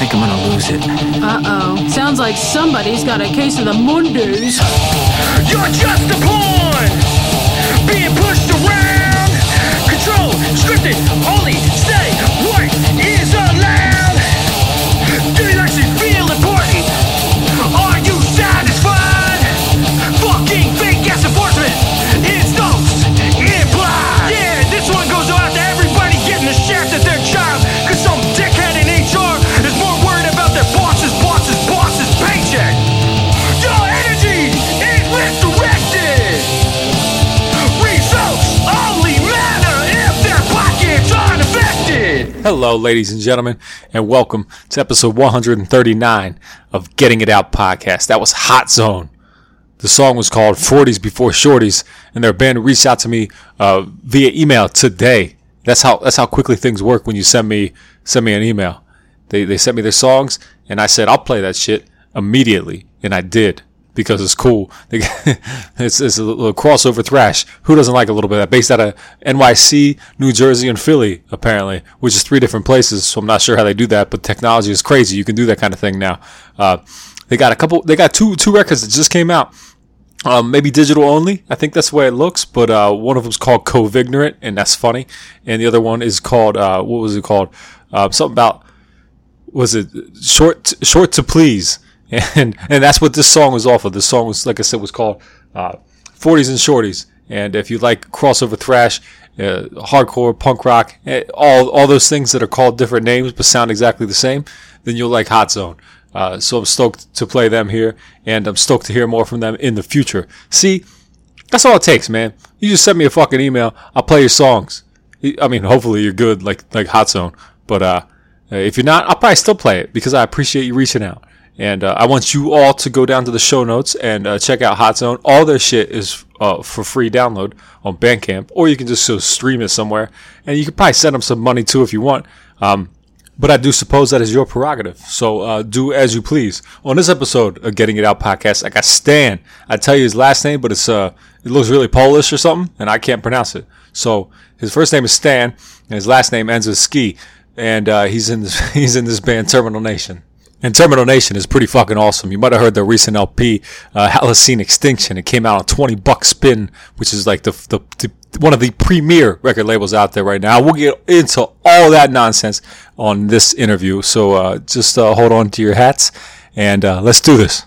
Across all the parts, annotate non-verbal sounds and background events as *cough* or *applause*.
Think I'm gonna lose it. Uh oh. Sounds like somebody's got a case of the Mondays. You're just a pawn! Being pushed around! Control, scripted, only Hello, ladies and gentlemen, and welcome to episode 139 of Getting It Out podcast. That was Hot Zone. The song was called 40s Before Shorties, and their band reached out to me uh, via email today. That's how that's how quickly things work when you send me send me an email. They they sent me their songs, and I said I'll play that shit immediately, and I did because it's cool. *laughs* it's, it's a little crossover thrash. Who doesn't like a little bit of that? Based out of NYC, New Jersey, and Philly, apparently, which is three different places. So I'm not sure how they do that, but technology is crazy. You can do that kind of thing now. Uh, they got a couple. They got two two records that just came out. Um, maybe digital only. I think that's the way it looks. But uh, one of them's called Covignorant, and that's funny. And the other one is called uh, what was it called? Uh, something about was it short short to please *laughs* and and that's what this song was off of. The song was like i said was called uh, 40s and shorties. And if you like crossover thrash uh, hardcore punk rock eh, all all those things that are called different names but sound exactly the same then you'll like hot zone. Uh, so i'm stoked to play them here and i'm stoked to hear more from them in the future. See that's all it takes man. You just send me a fucking email i'll play your songs. I mean hopefully you're good like like hot zone. But uh uh, If you're not, I'll probably still play it because I appreciate you reaching out. And uh, I want you all to go down to the show notes and uh, check out Hot Zone. All their shit is uh, for free download on Bandcamp, or you can just uh, stream it somewhere. And you can probably send them some money too if you want. Um, but I do suppose that is your prerogative. So uh, do as you please. On this episode of Getting It Out podcast, I got Stan. I tell you his last name, but it's uh, it looks really Polish or something, and I can't pronounce it. So his first name is Stan, and his last name ends with Ski and uh, he's in this *laughs* he's in this band Terminal Nation. And Terminal Nation is pretty fucking awesome. You might have heard their recent LP, uh, Extinction. It came out on 20 buck spin, which is like the, the, the one of the premier record labels out there right now. We'll get into all that nonsense on this interview. So uh, just uh, hold on to your hats and uh, let's do this.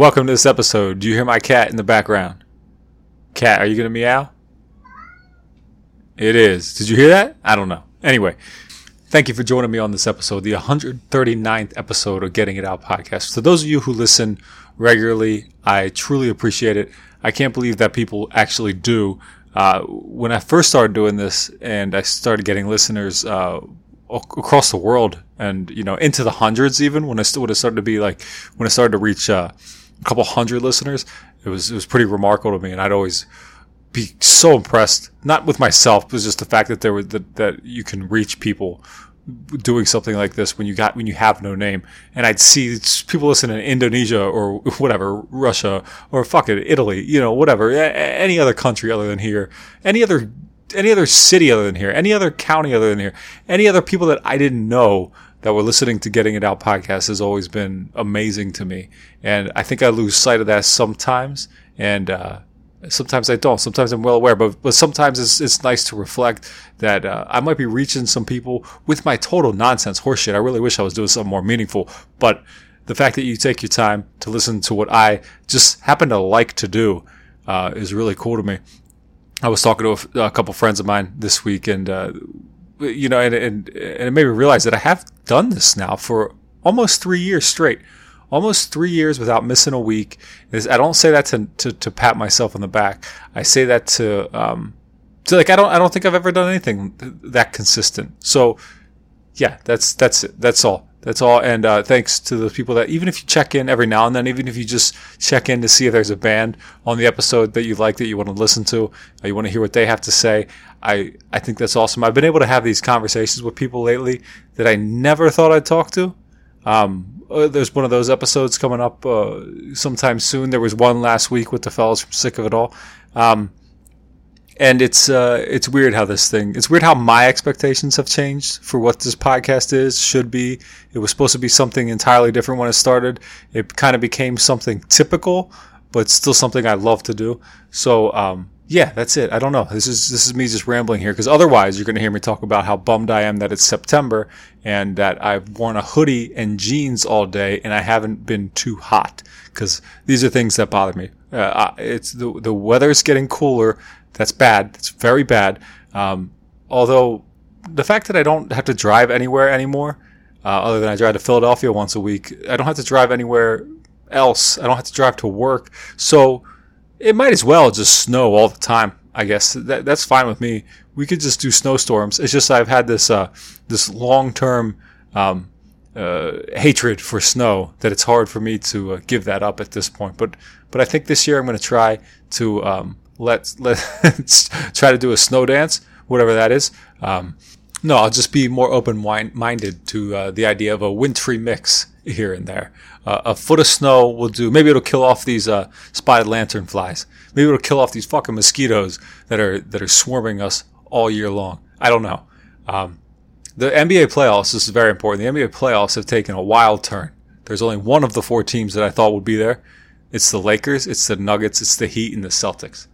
Welcome to this episode. Do you hear my cat in the background? Cat, are you going to meow? It is. Did you hear that? I don't know. Anyway, thank you for joining me on this episode, the 139th episode of Getting It Out podcast. To those of you who listen regularly, I truly appreciate it. I can't believe that people actually do. Uh, when I first started doing this and I started getting listeners uh, across the world and, you know, into the hundreds even, when I, st- when it started to be like, when I started to reach uh, a couple hundred listeners, it was, it was pretty remarkable to me. And I'd always be so impressed, not with myself, but just the fact that there were that, that you can reach people doing something like this when you got when you have no name, and I'd see people listening in Indonesia or *laughs* whatever, Russia or fuck it, Italy, you know, whatever, any other country other than here, any other any other city other than here, any other county other than here, any other people that I didn't know that were listening to Getting It Out podcast has always been amazing to me, and I think I lose sight of that sometimes, and. uh Sometimes I don't. Sometimes I'm well aware, but but sometimes it's it's nice to reflect that uh, I might be reaching some people with my total nonsense horseshit. I really wish I was doing something more meaningful, but the fact that you take your time to listen to what I just happen to like to do uh, is really cool to me. I was talking to a, a couple friends of mine this week, and uh, you know, and, and and it made me realize that I have done this now for almost three years straight almost three years without missing a week. I don't say that to, to, to pat myself on the back. I say that to um, to like I don't I don't think I've ever done anything that consistent. So yeah, that's that's it. That's all. That's all. And uh, thanks to the people that even if you check in every now and then, even if you just check in to see if there's a band on the episode that you like that you want to listen to, you want to hear what they have to say. I I think that's awesome. I've been able to have these conversations with people lately that I never thought I'd talk to. Um, uh, there's one of those episodes coming up uh, sometime soon. There was one last week with the fellas from Sick of It All, um, and it's uh, it's weird how this thing. It's weird how my expectations have changed for what this podcast is should be. It was supposed to be something entirely different when it started. It kind of became something typical, but still something I love to do. So. Um, yeah, that's it. I don't know. This is this is me just rambling here because otherwise you're going to hear me talk about how bummed I am that it's September and that I've worn a hoodie and jeans all day and I haven't been too hot because these are things that bother me. Uh, it's the the weather's getting cooler. That's bad. It's very bad. Um, although the fact that I don't have to drive anywhere anymore, uh, other than I drive to Philadelphia once a week, I don't have to drive anywhere else. I don't have to drive to work. So it might as well just snow all the time. I guess that that's fine with me. We could just do snowstorms. It's just I've had this uh, this long term um, uh, hatred for snow that it's hard for me to uh, give that up at this point. But but I think this year I'm going to try to um, let let's *laughs* try to do a snow dance, whatever that is. Um, no, I'll just be more open minded to uh, the idea of a wintry mix here and there. Uh, a foot of snow will do. Maybe it'll kill off these uh, spotted lantern flies. Maybe it'll kill off these fucking mosquitoes that are that are swarming us all year long. I don't know. Um, the NBA playoffs this is very important. The NBA playoffs have taken a wild turn. There's only one of the four teams that I thought would be there. It's the Lakers, it's the Nuggets, it's the Heat, and the Celtics.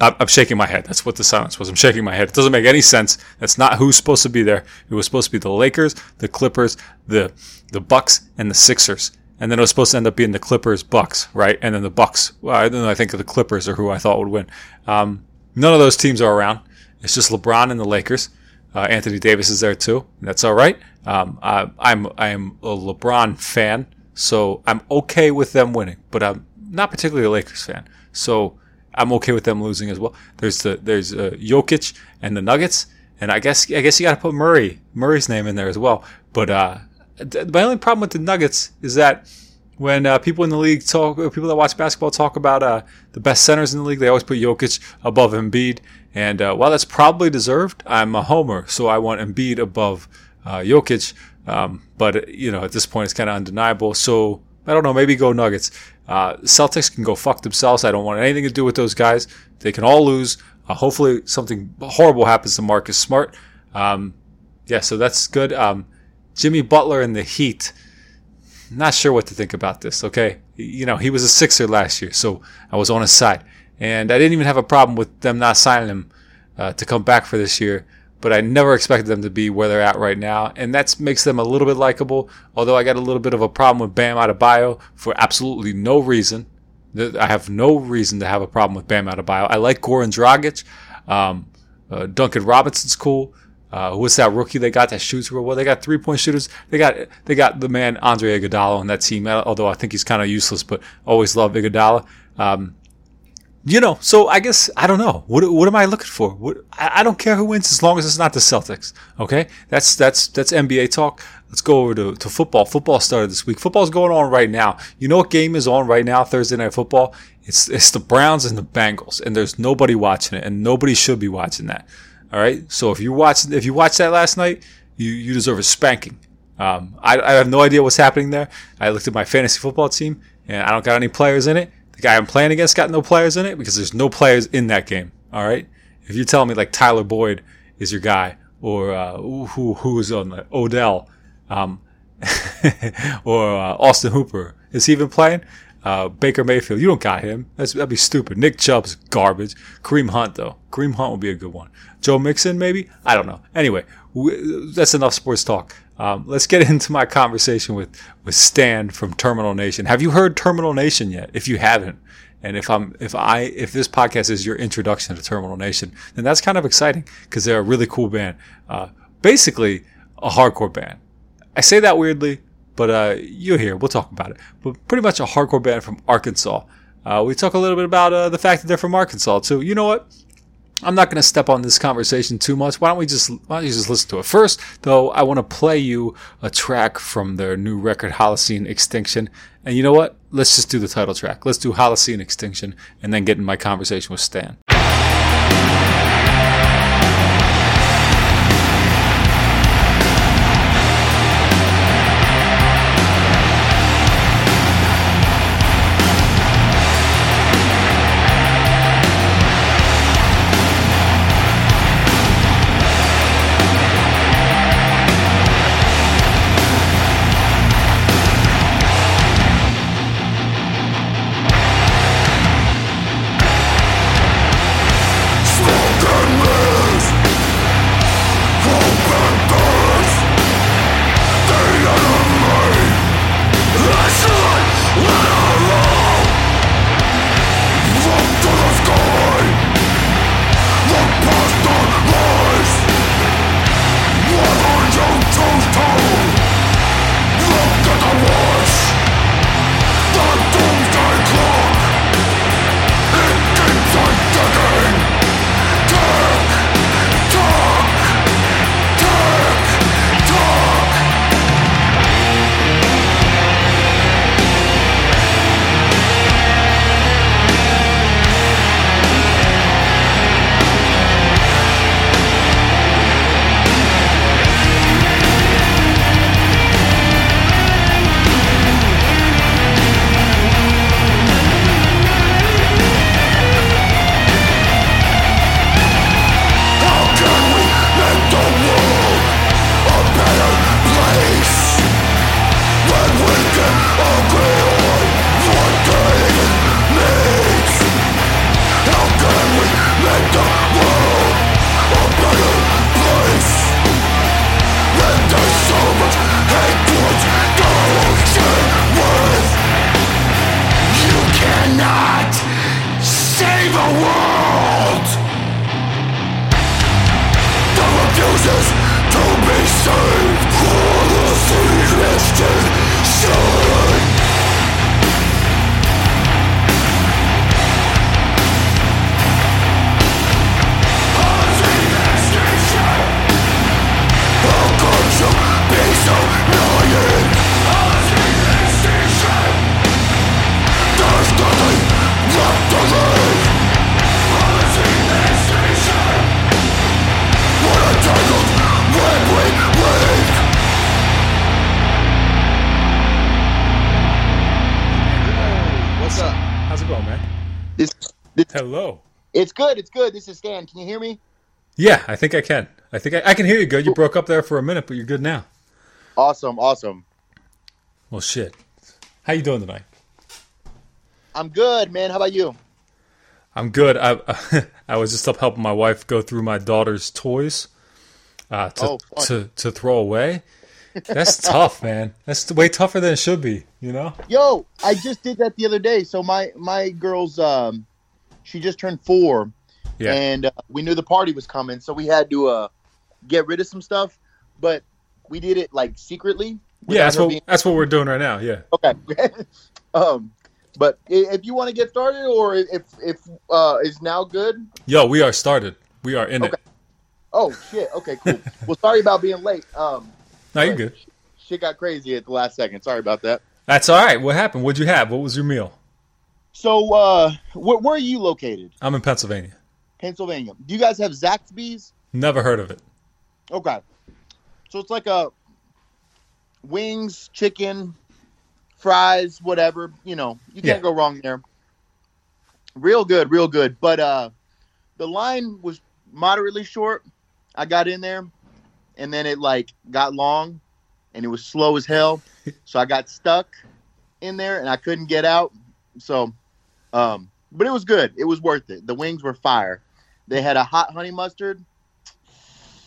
I'm shaking my head. That's what the silence was. I'm shaking my head. It doesn't make any sense. That's not who's supposed to be there. It was supposed to be the Lakers, the Clippers, the the Bucks, and the Sixers. And then it was supposed to end up being the Clippers, Bucks, right? And then the Bucks. Well, then I think the Clippers are who I thought would win. Um, none of those teams are around. It's just LeBron and the Lakers. Uh, Anthony Davis is there too. That's all right. Um, I, I'm I'm a LeBron fan, so I'm okay with them winning, but I'm not particularly a Lakers fan. So I'm okay with them losing as well. There's the there's uh, Jokic and the Nuggets, and I guess I guess you got to put Murray Murray's name in there as well. But uh, th- my only problem with the Nuggets is that when uh, people in the league talk, people that watch basketball talk about uh, the best centers in the league, they always put Jokic above Embiid. And uh, while that's probably deserved, I'm a homer, so I want Embiid above uh, Jokic. Um, but you know, at this point, it's kind of undeniable. So I don't know. Maybe go Nuggets. Uh, Celtics can go fuck themselves. I don't want anything to do with those guys. They can all lose. Uh, hopefully, something horrible happens to Marcus Smart. Um, yeah, so that's good. Um, Jimmy Butler and the Heat. Not sure what to think about this. Okay, you know he was a Sixer last year, so I was on his side, and I didn't even have a problem with them not signing him uh, to come back for this year but I never expected them to be where they're at right now, and that makes them a little bit likable. Although I got a little bit of a problem with Bam Adebayo for absolutely no reason. I have no reason to have a problem with Bam Adebayo. I like Goran Dragic. Um, uh, Duncan Robinson's cool. Uh, what's that rookie they got that shoots real well? They got three point shooters. They got they got the man Andre Iguodala on that team. Although I think he's kind of useless, but always love Iguodala. Um, you know, so I guess I don't know. What what am I looking for? What, I, don't care who wins as long as it's not the Celtics. Okay, that's that's that's NBA talk. Let's go over to, to football. Football started this week. Football's going on right now. You know what game is on right now? Thursday night football. It's it's the Browns and the Bengals, and there's nobody watching it, and nobody should be watching that. All right. So if you watched if you watched that last night, you you deserve a spanking. Um, I, I have no idea what's happening there. I looked at my fantasy football team, and I don't got any players in it. The guy I'm playing against got no players in it because there's no players in that game. All right. If you're telling me like Tyler Boyd is your guy, or uh, who who is on the Odell, um, *laughs* or uh, Austin Hooper, is he even playing? Uh, Baker Mayfield, you don't got him. That's, that'd be stupid. Nick Chubb's garbage. Kareem Hunt, though. Kareem Hunt would be a good one. Joe Mixon, maybe? I don't know. Anyway, w- that's enough sports talk. Um, let's get *laughs* into my conversation with, with Stan from Terminal Nation. Have you heard Terminal Nation yet? If you haven't, and if I'm, if I, if this podcast is your introduction to Terminal Nation, then that's kind of exciting because they're a really cool band. Uh, basically, a hardcore band. I say that weirdly, but uh, you'll hear. We'll talk about it. But pretty much a hardcore band from Arkansas. Uh, we talk a little bit about uh, the fact that they're from Arkansas too. You know what? I'm not going to step on this conversation too much. Why don't we just why don't you just listen to it first? Though I want to play you a track from their new record Holocene Extinction. And you know what? Let's just do the title track. Let's do Holocene Extinction, and then get in my conversation with Stan. Good. It's good. This is Stan. Can you hear me? Yeah, I think I can. I think I, I can hear you good. You broke up there for a minute, but you're good now. Awesome. Awesome. Well, shit. How you doing tonight? I'm good, man. How about you? I'm good. I *laughs* I was just up helping my wife go through my daughter's toys uh, to, Oh, to to throw away. That's *laughs* tough, man. That's way tougher than it should be. You know? Yo, I just did that the other day. So my my girl's um, she just turned four, Yeah. and uh, we knew the party was coming, so we had to uh get rid of some stuff, but we did it like secretly. yeah, that's what being- that's what we're doing right now. Yeah. Okay. *laughs* um, but if you want to get started, or if if uh is now good. Yo, we are started. We are in it. Okay. Oh shit. Okay, cool. *laughs* well, sorry about being late. Um, No, you're good. Shit got crazy at the last second. Sorry about that. That's all right. What happened? What'd you have? What was your meal? So, uh, where, where are you located? I'm in Pennsylvania. Pennsylvania. Do you guys have Zaxby's? Never heard of it. Okay. So it's like a wings, chicken, fries, whatever. You know, you can't Yeah. go wrong there. Real good, real good. But uh the line was moderately short. I got in there and then it like got long and it was slow as hell. *laughs* So I got stuck in there and I couldn't get out. So um but it was good. It was worth it. The wings were fire. They had a hot honey mustard.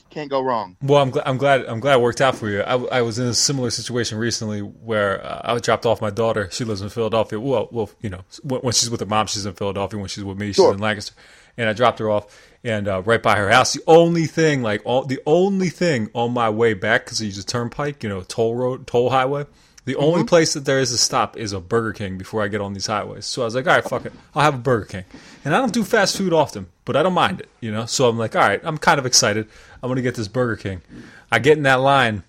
Can't go wrong. Well, I'm, gl- I'm glad I'm glad it worked out for you. I, w- I was in a similar situation recently where uh, I dropped off my daughter. She lives in Philadelphia. Well, well, you know, when, when she's with her mom, she's in Philadelphia. When she's with me, she's Sure. in Lancaster. And I dropped her off, and uh, right by her house. The only thing, like all, the only thing on my way back, because I use a turnpike, you know, toll road, toll highway. The Mm-hmm. only place that there is a stop is a Burger King before I get on these highways. So I was like, all right, fuck it, I'll have a Burger King. And I don't do fast food often, but I don't mind it, you know. So I'm like, all right, I'm kind of excited. I'm gonna get this Burger King. I get in that line,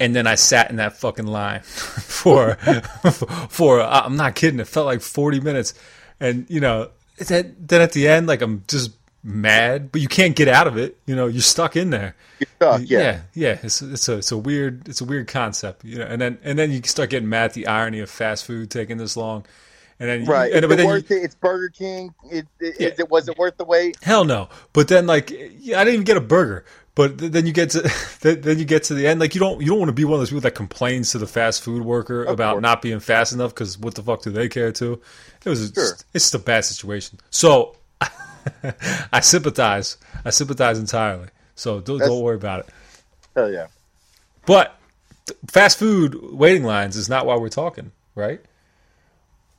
and then I sat in that fucking line *laughs* for *laughs* for uh, I'm not kidding. It felt like 40 minutes, and you know, then at the end, like I'm just mad, but you can't get out of it. You know, you're stuck in there. You're stuck, yeah. yeah, yeah. It's it's a it's a weird it's a weird concept, you know. And then and then you start getting mad at the irony of fast food taking this long, and then Right. And, but then you- it? It's Burger King. It, it, Yeah. is it was it worth the wait? Hell no. But then like yeah, I didn't even get a burger. But th- then you get to *laughs* then you get to the end like you don't you don't want to be one of those people that complains to the fast food worker about course. not being fast enough because what the fuck do they care to? It was Sure. it's just a bad situation. So *laughs* I sympathize. I sympathize entirely. So don't, don't worry about it. Hell yeah. But fast food waiting lines is not why we're talking, right?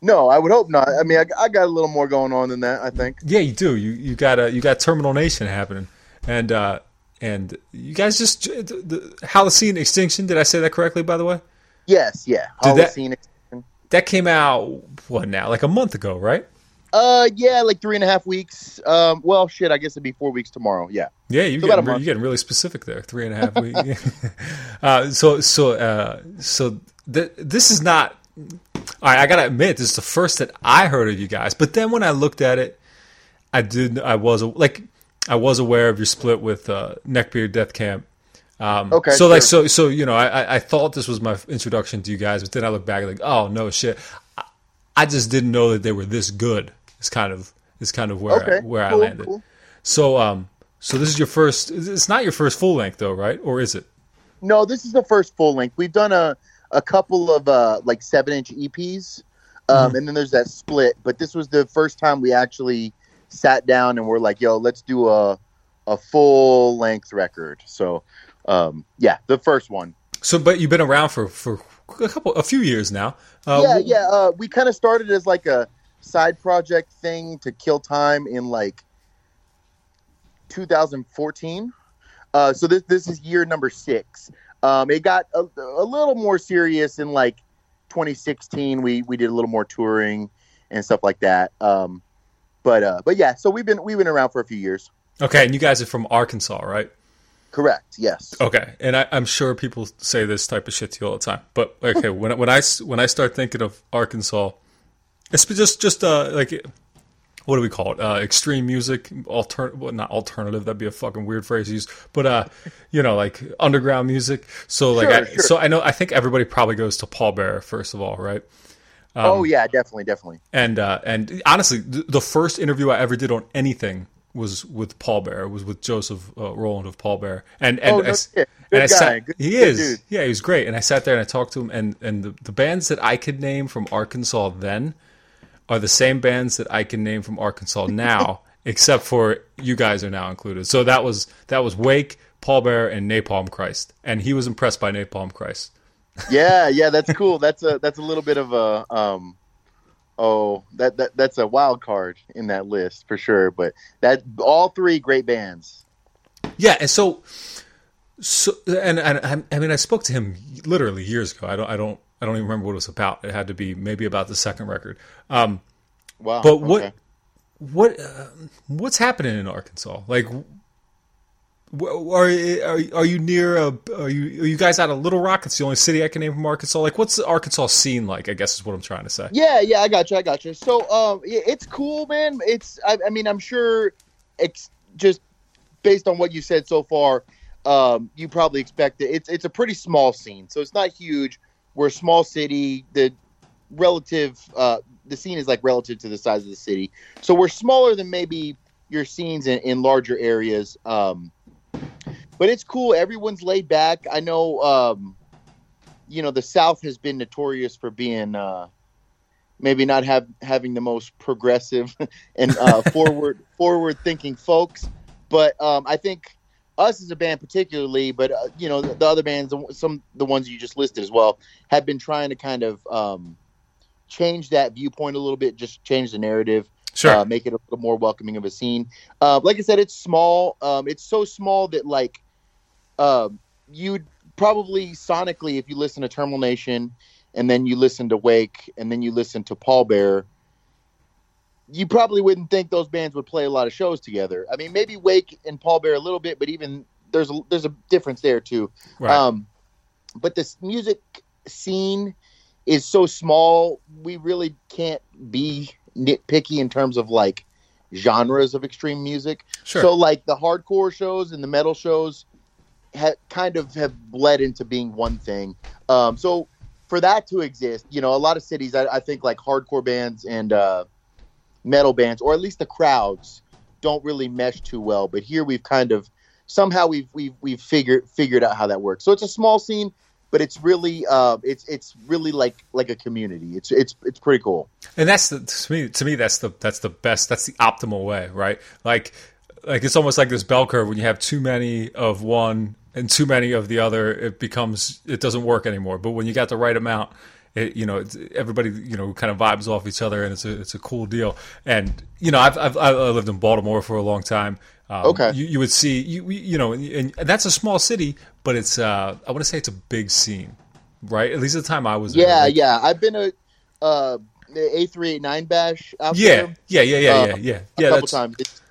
No, I would hope not. I mean, I, I got a little more going on than that. I think. Yeah, you do. You you got a you got Terminal Nation happening, and uh, and you guys just the, the Holocene Extinction. Did I say that correctly? By the way, Yes. Yeah. Did that- Holocene. that came out what now? Like a month ago, right? Uh, yeah, like three and a half weeks. Um, well, shit. I guess it'd be four weeks tomorrow. Yeah. Yeah, you So getting, re- month. you getting really specific there. Three and a half weeks. *laughs* uh, so so uh, so th- this is not. All right, I gotta admit, this is the first that I heard of you guys. But then when I looked at it, I did. I was like, I was aware of your split with uh, Neckbeard Death Camp. Um, Okay, So like, so so you know, I I- I thought this was my introduction to you guys, but then I look back like, oh no shit, I, just didn't know that they were this good. It's kind of it's kind of where Okay. I, where cool, I landed. cool. So um, so this is your first. It's not your first full length though, right? Or is it? No, this is the first full length. We've done a a couple of uh like seven inch EPs, um, Mm-hmm. and then there's that split. But this was the first time we actually sat down and we're like, "Yo, let's do a a full length record." So, um, yeah, the first one. So, but you've been around for for a couple, a few years now. Uh, yeah, yeah. Uh, we kind of started as like a side project thing to kill time in like 2014. Uh, so this this is year number six. Um, it got a, a little more serious in like 2016. We we did a little more touring and stuff like that. Um, but uh, but yeah, so we've been we've been around for a few years. Okay, and you guys are from Arkansas, right? Correct. Yes. Okay, and I, I'm sure people say this type of shit to you all the time. But okay, when when I- when I s- when I start thinking of Arkansas, it's just just uh like what do we call it? Uh, extreme music, altern well, not alternative. That'd be a fucking weird phrase to use. But uh, you know, like underground music. So like, Sure, I, sure. so I know. I think everybody probably goes to Pallbearer first of all, right? Um, oh yeah, definitely, definitely. And uh, and honestly, th- the first interview I ever did on anything was with Pallbearer. Was with Joseph uh, Rowland of Pallbearer. And and Oh, I, no s- shit. and I sat, Good- he good is. dude. Yeah, he was great. And I sat there and I talked to him. And and the, the bands that I could name from Arkansas then are the same bands that I can name from Arkansas *laughs* now, except for you guys are now included. So that was that was Wake, Pallbearer, and Napalm Christ. And he was impressed by Napalm Christ. yeah, yeah, that's cool. That's a that's a little bit of a um oh that, that that's a wild card in that list for sure. But that all three great bands. Yeah, and so, so, and, and I- I mean, I spoke to him literally years ago. I don't, I don't, I don't even remember what it was about. It had to be maybe about the second record. Um, Wow. but what, okay. what, uh, what's happening in Arkansas? Like, are are are you near? A, are you are you guys out of Little Rock? It's the only city I can name from Arkansas. Like, what's the Arkansas scene like? I guess is what I'm trying to say. Yeah, yeah, I got you. I got you. So, um, yeah, it's cool, man. It's, I, I mean, I'm sure, it's just based on what you said so far, um, you probably expect it. It's it's a pretty small scene, so it's not huge. We're a small city. The relative uh, the scene is like relative to the size of the city, so we're smaller than maybe your scenes in, in larger areas. Um, but it's cool. Everyone's laid back. I know. Um, you know, the South has been notorious for being. Uh, maybe not have having the most progressive *laughs* and uh, *laughs* forward forward thinking folks. But um, I think us as a band, particularly, but uh, you know the, the other bands, some the ones you just listed as well, have been trying to kind of um, change that viewpoint a little bit, just change the narrative. Sure. Uh, make it a little more welcoming of a scene. Uh, like I said, it's small. Um, it's so small that like um, you'd probably sonically, if you listen to Terminal Nation and then you listen to Wake and then you listen to Pallbearer, you probably wouldn't think those bands would play a lot of shows together. I mean, maybe Wake and Pallbearer a little bit, but even there's a, there's a difference there too. Right. Um, but this music scene is so small, we really can't be nitpicky in terms of like genres of extreme music. Sure. So like the hardcore shows and the metal shows ha- kind of have bled into being one thing. Um, so for that to exist, you know, a lot of cities, I, I think like hardcore bands and uh, metal bands, or at least the crowds, don't really mesh too well. But here we've kind of somehow we've we've we've figured figured out how that works. So it's a small scene, but it's really uh, it's it's really like like a community. It's it's it's pretty cool. and that's the to me to me that's the that's the best that's the optimal way right like like it's almost like this bell curve when you have too many of one and too many of the other it becomes it doesn't work anymore but when you got the right amount it, you know it's, everybody you know kind of vibes off each other and it's a it's a cool deal and you know I've I've I lived in Baltimore for a long time um, Okay. you, you would see you you know and, and that's a small city but it's uh I want to say it's a big scene right at least at the time I was there. Yeah, Like, yeah. I've been a uh, A three eight nine bash out yeah there. yeah yeah yeah uh, yeah yeah a yeah couple times. It's,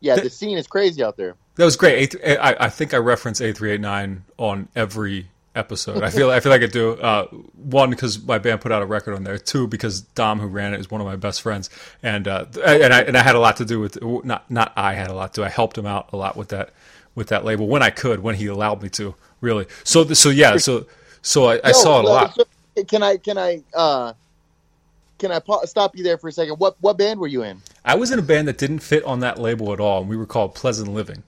yeah, That- the scene is crazy out there. That was great. A- I, I think I reference A three eight nine on every episode. I feel I feel like I do. Uh, one because my band put out a record on there. Two because Dom, who ran it, is one of my best friends, and uh, and I and I had a lot to do with not not I had a lot to. Do. I helped him out a lot with that with that label when I could when he allowed me to. Really. So so yeah. So so I, I Yo, saw it a lot. Can I can I uh, can I pa- stop you there for a second? What what band were you in? I was in a band that didn't fit on that label at all, and we were called Pleasant Living.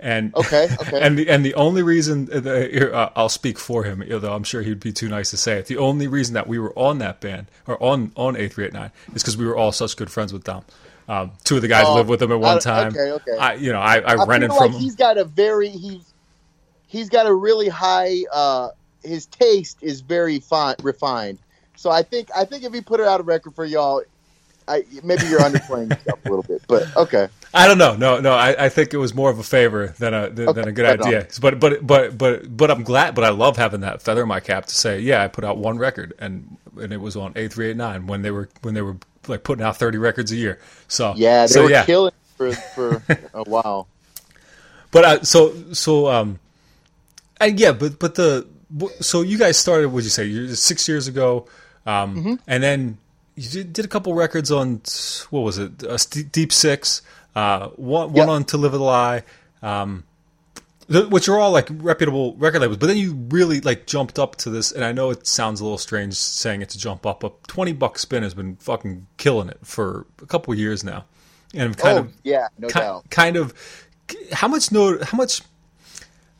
And Okay, *laughs* okay. and the and the only reason uh, the, uh, I'll speak for him, although I'm sure he'd be too nice to say it. The only reason that we were on that band or on on A three eight nine is because we were all such good friends with Dom. Um, two of the guys Oh, lived with him at one I- time. okay, okay. I, you know, I, I, I rented from like him. he's got a very he's he's got a really high uh his taste is very fine refined. So I think I think if he put it out a record for y'all, I maybe you're underplaying yourself a little bit, but okay. I don't know. No, no. I, I think it was more of a favor than a than, than a good right on. idea. But but but but but I'm glad. But I love having that feather in my cap to say, yeah, I put out one record and and it was on A three eight nine when they were when they were like putting out thirty records a year. So Yeah, they so, were yeah. killing for for *laughs* a while. But uh, so so um, and yeah, but but the so you guys started. What would you say? Six years ago, um, Mm-hmm. and then you did, a couple records on what was it? Uh, Deep Six, uh, one one Yep. on To Live a Lie. Um, th- which are all like reputable record labels, but then you really like jumped up to this, and I know it sounds a little strange saying it to jump up, but Twenty Buck Spin has been fucking killing it for a couple years now, and kind oh of yeah, no ki- doubt. kind of how much no how much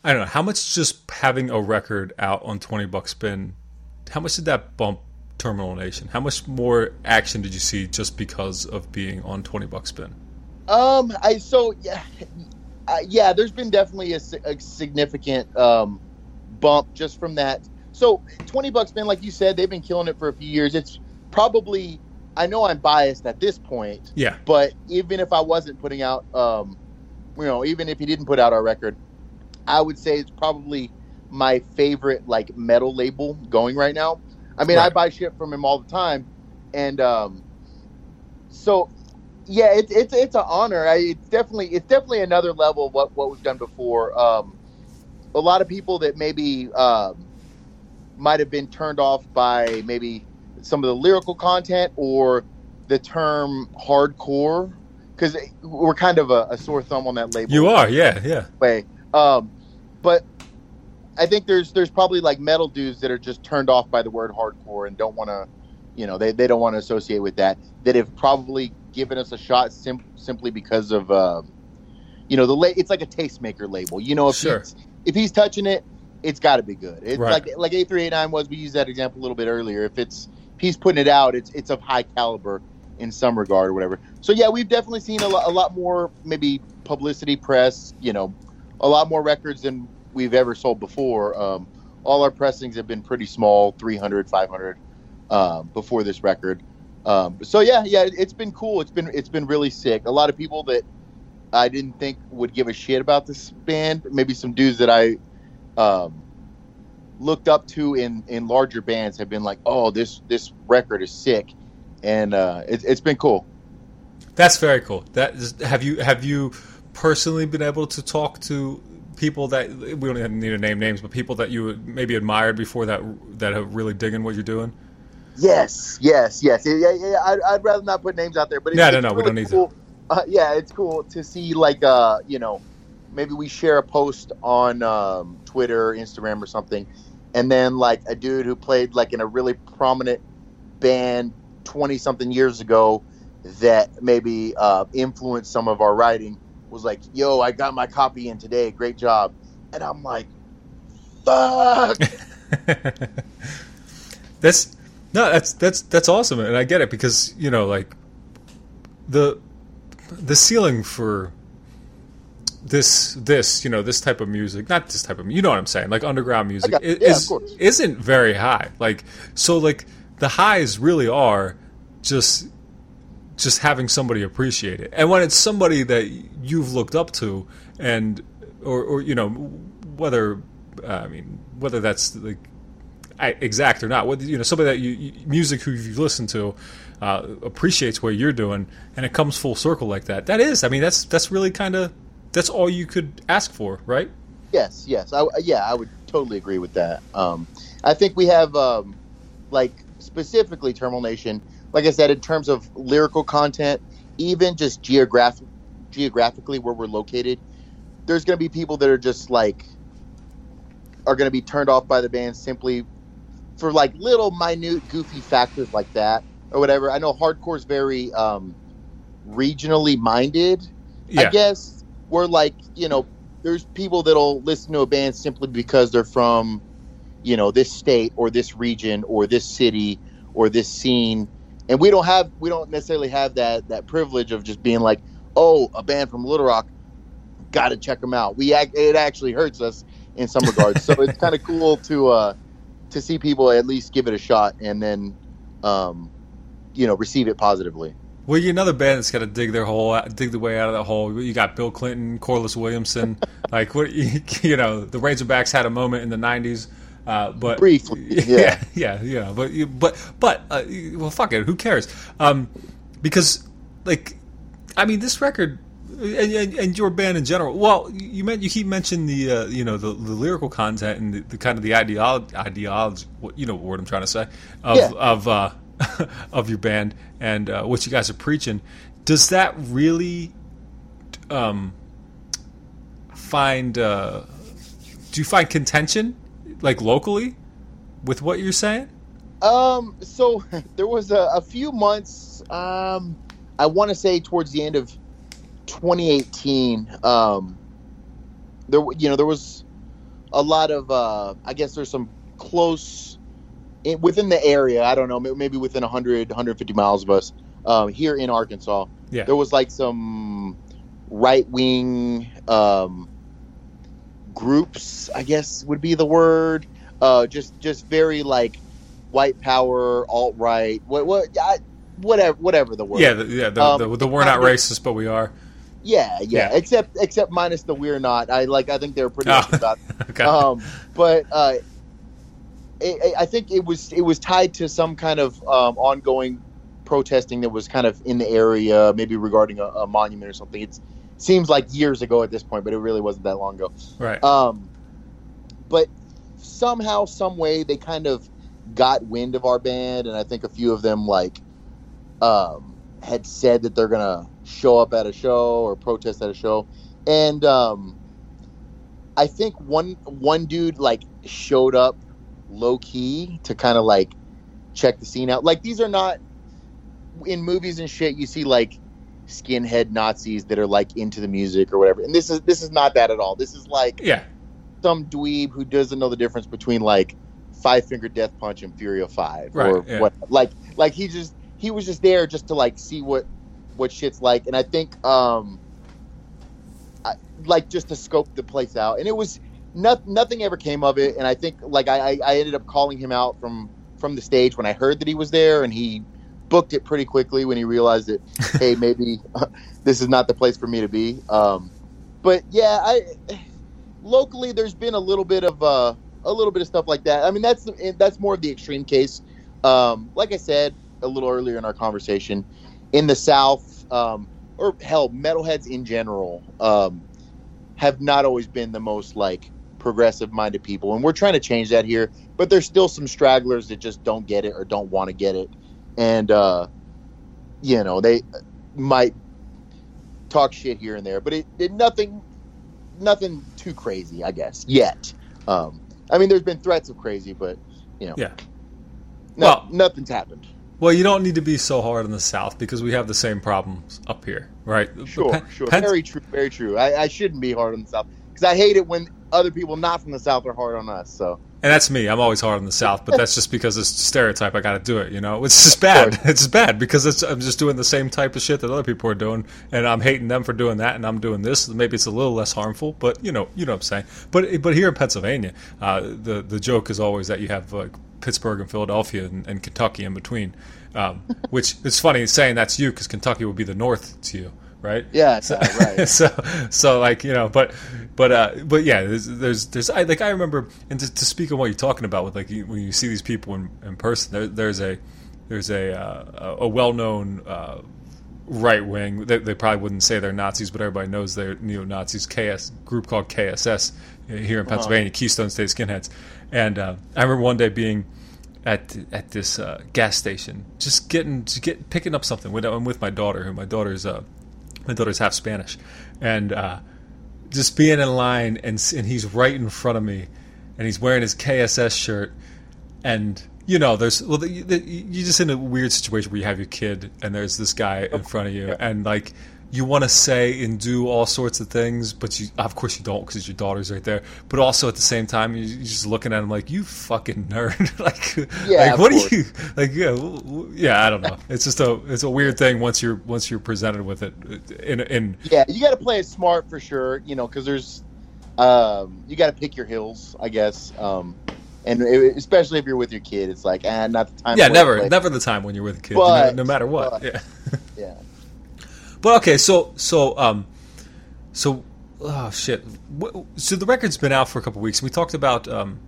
I don't know how much just having a record out on 20 bucks spin how much did that bump Terminal Nation how much more action did you see just because of being on 20 bucks spin Um, I so yeah, uh, yeah. There's been definitely a, a significant um bump just from that. So twenty Buck Spin like you said, they've been killing it for a few years. It's probably I know I'm biased at this point, yeah but even if I wasn't putting out, um, you know, even if he didn't put out our record, I would say it's probably my favorite like metal label going right now. I mean, I buy shit from him all the time, and um, so yeah, it's it's it's an honor. I, it's definitely it's definitely another level of what what we've done before. Um, a lot of people that maybe um, might have been turned off by maybe some of the lyrical content or the term hardcore because we're kind of a, a sore thumb on that label. You are, yeah, yeah. way. Um, but I think there's there's probably like metal dudes that are just turned off by the word hardcore and don't want to, you know, they, they don't want to associate with that. That have probably given us a shot sim- simply because of, um, you know, the la- it's like a tastemaker label. You know, if Sure. he's, if he's touching it, it's got to be good. It's Right. like like A three eight nine was. We used that example a little bit earlier. If it's if he's putting it out, it's it's of high caliber in some regard or whatever. So yeah, we've definitely seen a lot, a lot more maybe publicity, press, you know, a lot more records than we've ever sold before. Um, all our pressings have been pretty small, 300, 500 um, before this record. Um, so yeah, yeah, it's been cool. It's been it's been really sick. A lot of people that I didn't think would give a shit about this band, maybe some dudes that I um, looked up to in in larger bands have been like, "Oh, this this record is sick," and uh, it, it's been cool. That's very cool. That is, have you have you personally been able to talk to people that we don't need to name names, but people that you maybe admired before that that are really digging what you're doing? Yes, yes, yes. Yeah, yeah, yeah. I'd, I'd rather not put names out there, but it's, No, no, no, we really don't need to. Uh, yeah, it's cool to see like uh, you know, maybe we share a post on um, Twitter, Instagram, or something, and then like a dude who played like in a really prominent band twenty something years ago that maybe uh, influenced some of our writing was like, "Yo, I got my copy in today. Great job," and I'm like, "Fuck." *laughs* that's no, that's that's that's awesome, and I get it because you know, like the the ceiling for this this you know this type of music, not this type of you know what I'm saying, like underground music, got- yeah, is isn't very high. Like so, like the highs really are just just having somebody appreciate it, and when it's somebody that you've looked up to, and or or you know whether uh, I mean whether that's like exact or not. Whether you know somebody that you, music who you've listened to uh, appreciates what you're doing, and it comes full circle like that. That is, I mean, that's that's really kind of that's all you could ask for, right? Yes, yes, I, yeah, I would totally agree with that. Um, I think we have, um, like, specifically Terminal Nation. Like I said, in terms of lyrical content, even just geographic, geographically where we're located, there's going to be people that are just like are going to be turned off by the band simply for like little minute goofy factors like that or whatever. I know hardcore's very um, regionally minded. I guess we're like, you know, there's people that'll listen to a band simply because they're from, you know, this state or this region or this city or this scene. And we don't have we don't necessarily have that that privilege of just being like, "Oh, a band from Little Rock, got to check them out." We act, it actually hurts us in some regards. so it's kind of *laughs* cool to uh to see people at least give it a shot and then um you know, receive it positively. well, you're another band that's got to dig their hole, out- dig the way out of that hole. You got Bill Clinton, Corliss Williamson, *laughs* like what *laughs* you know, the Razorbacks had a moment in the '90s. Uh, but Briefly, *laughs* yeah, yeah. yeah, yeah. But but but uh, well, fuck it. Who cares? Um, because like, I mean, this record and, and, and your band in general. Well, you meant you keep mentioning the uh, you know the, the lyrical content and the, the kind of the ideology, ideology. What you know what word I'm trying to say of Yeah. of uh, *laughs* of your band and uh, what you guys are preaching. Does that really um, find? Uh, do you find contention like locally with what you're saying? Um, so *laughs* there was a, a few months. Um, I want to say towards the end of 2018. Um, there, you know, there was a lot of. Uh, I guess there's some close in, within the area. I don't know, maybe within 100, 150 miles of us um, here in Arkansas. Yeah. There was like some right wing um, groups. I guess would be the word. Uh, just just very like white power, alt right, what what I, whatever whatever the word. Yeah, the, yeah. The, Um, the, the we're not of- racist, but we are. yeah, yeah, Yeah. Except except minus the we're not. I like. I think they were pretty Oh. about. *laughs* Okay. Um, but uh, it, I think it was it was tied to some kind of um, ongoing protesting that was kind of in the area, maybe regarding a, a monument or something. It seems like years ago at this point, but it really wasn't that long ago. right. Um, but somehow, some way, they kind of got wind of our band, and I think a few of them like um, had said that they're gonna show up at a show or protest at a show, and um, I think one one dude like showed up low key to kind of like check the scene out. Like these are not in movies and shit. You see like skinhead Nazis that are like into the music or whatever, and this is this is not that at all. This is like Yeah. some dweeb who doesn't know the difference between like Five Finger Death Punch and Fury of Five, or yeah. what? Like, like he just he was just there just to like see what what shit's like, and I think um, I, like just to scope the place out, and it was not, nothing ever came of it, and I think like I, I I ended up calling him out from from the stage when I heard that he was there, and he booked it pretty quickly when he realized that *laughs* hey maybe *laughs* this is not the place for me to be. Um, but yeah, I locally there's been a little bit of uh, a little bit of stuff like that. I mean, that's that's more of the extreme case. Um, like I said a little earlier in our conversation, in the South, um, or hell, metalheads in general, um, have not always been the most like progressive-minded people, and we're trying to change that here. But there's still some stragglers that just don't get it or don't want to get it, and uh, you know they might talk shit here and there, but it, it nothing nothing too crazy, I guess, yet. Um, I mean, there's been threats of crazy, but you know, Yeah. no, Well- nothing's happened. Well, you don't need to be so hard on the South because we have the same problems up here, right? Sure, Pen- sure, very true, very true. I, I shouldn't be hard on the South because I hate it when other people not from the South are hard on us. So and that's me. I'm always hard on the South, but that's just because it's a stereotype. I got to do it. You know, it's just bad. It's bad because it's, I'm just doing the same type of shit that other people are doing, and I'm hating them for doing that, and I'm doing this. Maybe it's a little less harmful, but you know, you know what I'm saying. But but here in Pennsylvania, uh, the the joke is always that you have like Pittsburgh and Philadelphia and, and Kentucky in between, um, *laughs* which it's funny saying that's you because Kentucky would be the North to you, right? yeah, *laughs* so, right. *laughs* so so like you know but but uh but yeah there's there's, there's I like I remember and to, to speak on what you're talking about with like you, when you see these people in, in person there, there's a there's a uh, a well-known uh, right wing they, they probably wouldn't say they're Nazis but everybody knows they're neo Nazis KS group called KSS here in Pennsylvania Keystone State Skinheads and uh, I remember one day being at at this uh, gas station, just getting just get picking up something. With, I'm with my daughter, who my daughter's uh, my daughter's half Spanish, and uh, just being in line, and and he's right in front of me, and he's wearing his KSS shirt, and you know, there's well, the, the, you're just in a weird situation where you have your kid, and there's this guy in front of you, and like you want to say and do all sorts of things, but you of course you don't because your daughter's right there. But also at the same time, you- you're just looking at him like you fucking nerd. *laughs* like, Yeah, like what course. are you like? Yeah, yeah. I don't know. It's just a it's a weird thing once you're once you're presented with it in in Yeah, you got to play it smart for sure. You know, because there's um, you got to pick your hills, I guess. Um, and it, especially if you're with your kid, it's like, ah, not the time. yeah never never the time when you're with a kid, But- no, no matter what. but- yeah. *laughs* Yeah. But okay, so so um, so oh shit. So the record's been out for a couple weeks. We talked about um,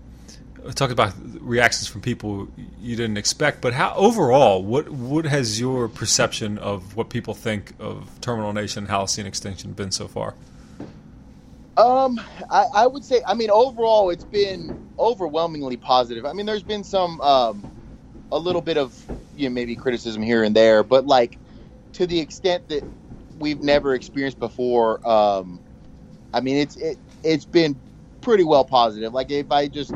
talked about reactions from people you didn't expect. But how overall, what what has your perception of what people think of Terminal Nation, Holocene Extinction been so far? Um, I, I would say, I mean, overall, it's been overwhelmingly positive. I mean, there's been some, um, a little bit of, you know, maybe criticism here and there, but like to the extent that we've never experienced before, um, I mean, it's it, it's been pretty well positive. Like if I just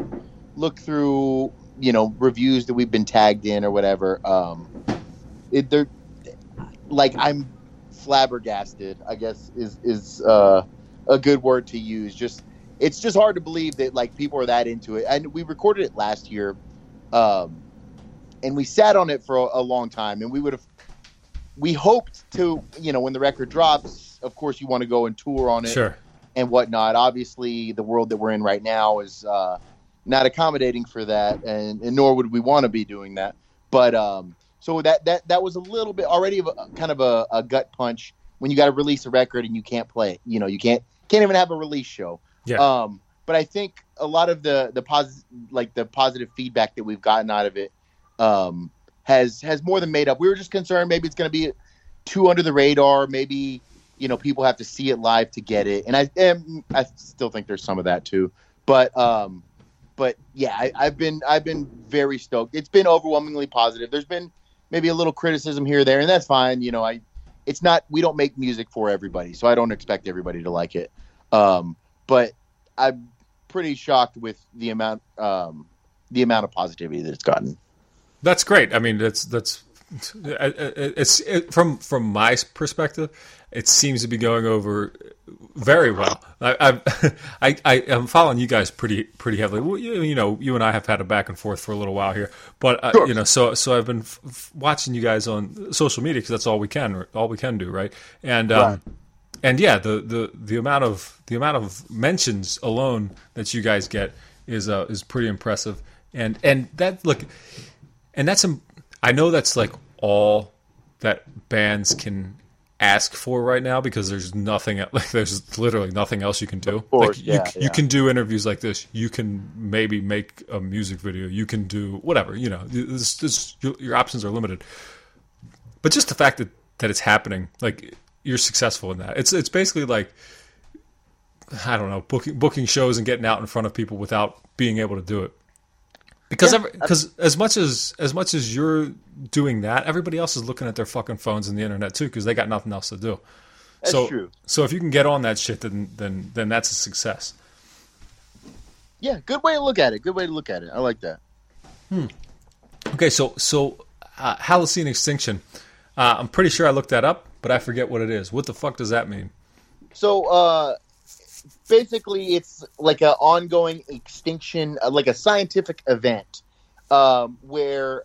look through, you know, reviews that we've been tagged in or whatever, um, it they're like I'm flabbergasted. I guess is is uh a good word to use. Just it's just hard to believe that like people are that into it. And we recorded it last year, um, and we sat on it for a, a long time. And we would have, we hoped to, you know, when the record drops, of course, you want to go and tour on it Sure. and whatnot. Obviously, the world that we're in right now is uh, not accommodating for that, and, and nor would we want to be doing that. But um, so that that that was a little bit already of a, kind of a, a gut punch when you got to release a record and you can't play it. You know, you can't can't even have a release show. Yeah. Um, but I think a lot of the the positive like the positive feedback that we've gotten out of it um, has has more than made up. We were just concerned maybe it's going to be too under the radar. Maybe you know people have to see it live to get it, and I and I still think there's some of that too. But um, but yeah, I, I've been I've been very stoked. It's been overwhelmingly positive. There's been maybe a little criticism here there, and that's fine. You know, I it's not we don't make music for everybody, so I don't expect everybody to like it. Um, but I'm pretty shocked with the amount um, the amount of positivity that it's gotten. That's great. I mean, that's that's it's it, from from my perspective, it seems to be going over very well. I *laughs* I I am following you guys pretty pretty heavily. Well, you, you know, you and I have had a back and forth for a little while here, but uh, Sure. you know, so so I've been f- f- watching you guys on social media because that's all we can all we can do, right? And um, Right. and yeah, the, the the amount of the amount of mentions alone that you guys get is uh, is pretty impressive. And and that look, and that's im- I know that's like all that bands can ask for right now because there's nothing *laughs* like there's literally nothing else you can do. course, like you yeah, yeah. you can do interviews like this. You can maybe make a music video. You can do whatever. You know, this, this, your, your options are limited. But just the fact that that it's happening, like you're successful in that. It's it's basically like I don't know, booking booking shows and getting out in front of people without being able to do it. Because Yeah, because as much as as much as you're doing that, everybody else is looking at their fucking phones and the internet too because they got nothing else to do. That's so true. so if you can get on that shit, then then then that's a success. Yeah, good way to look at it. Good way to look at it. I like that. Okay, so so uh, Holocene extinction. Uh, I'm pretty sure I looked that up, but I forget what it is. What the fuck does that mean? So uh, basically, it's like an ongoing extinction, uh, like a scientific event, um, where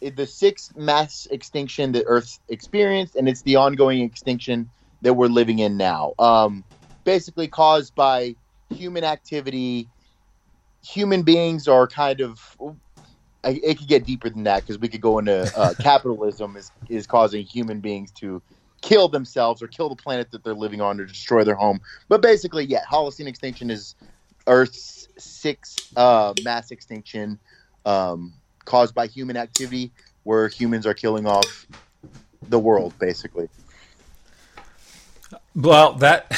the sixth mass extinction that Earth experienced, and it's the ongoing extinction that we're living in now. Um, basically, caused by human activity. Human beings are kind of. It could get deeper than that because we could go into uh, *laughs* capitalism is is causing human beings to kill themselves or kill the planet that they're living on or destroy their home. But basically, yeah, Holocene extinction is Earth's sixth uh, mass extinction um, caused by human activity, where humans are killing off the world, basically. Well, that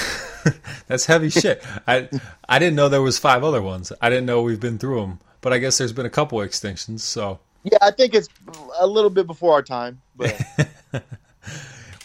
*laughs* that's heavy shit. I I didn't know there was five other ones. I didn't know we've been through them, but I guess there's been a couple extinctions. So, Yeah, I think it's a little bit before our time, but *laughs*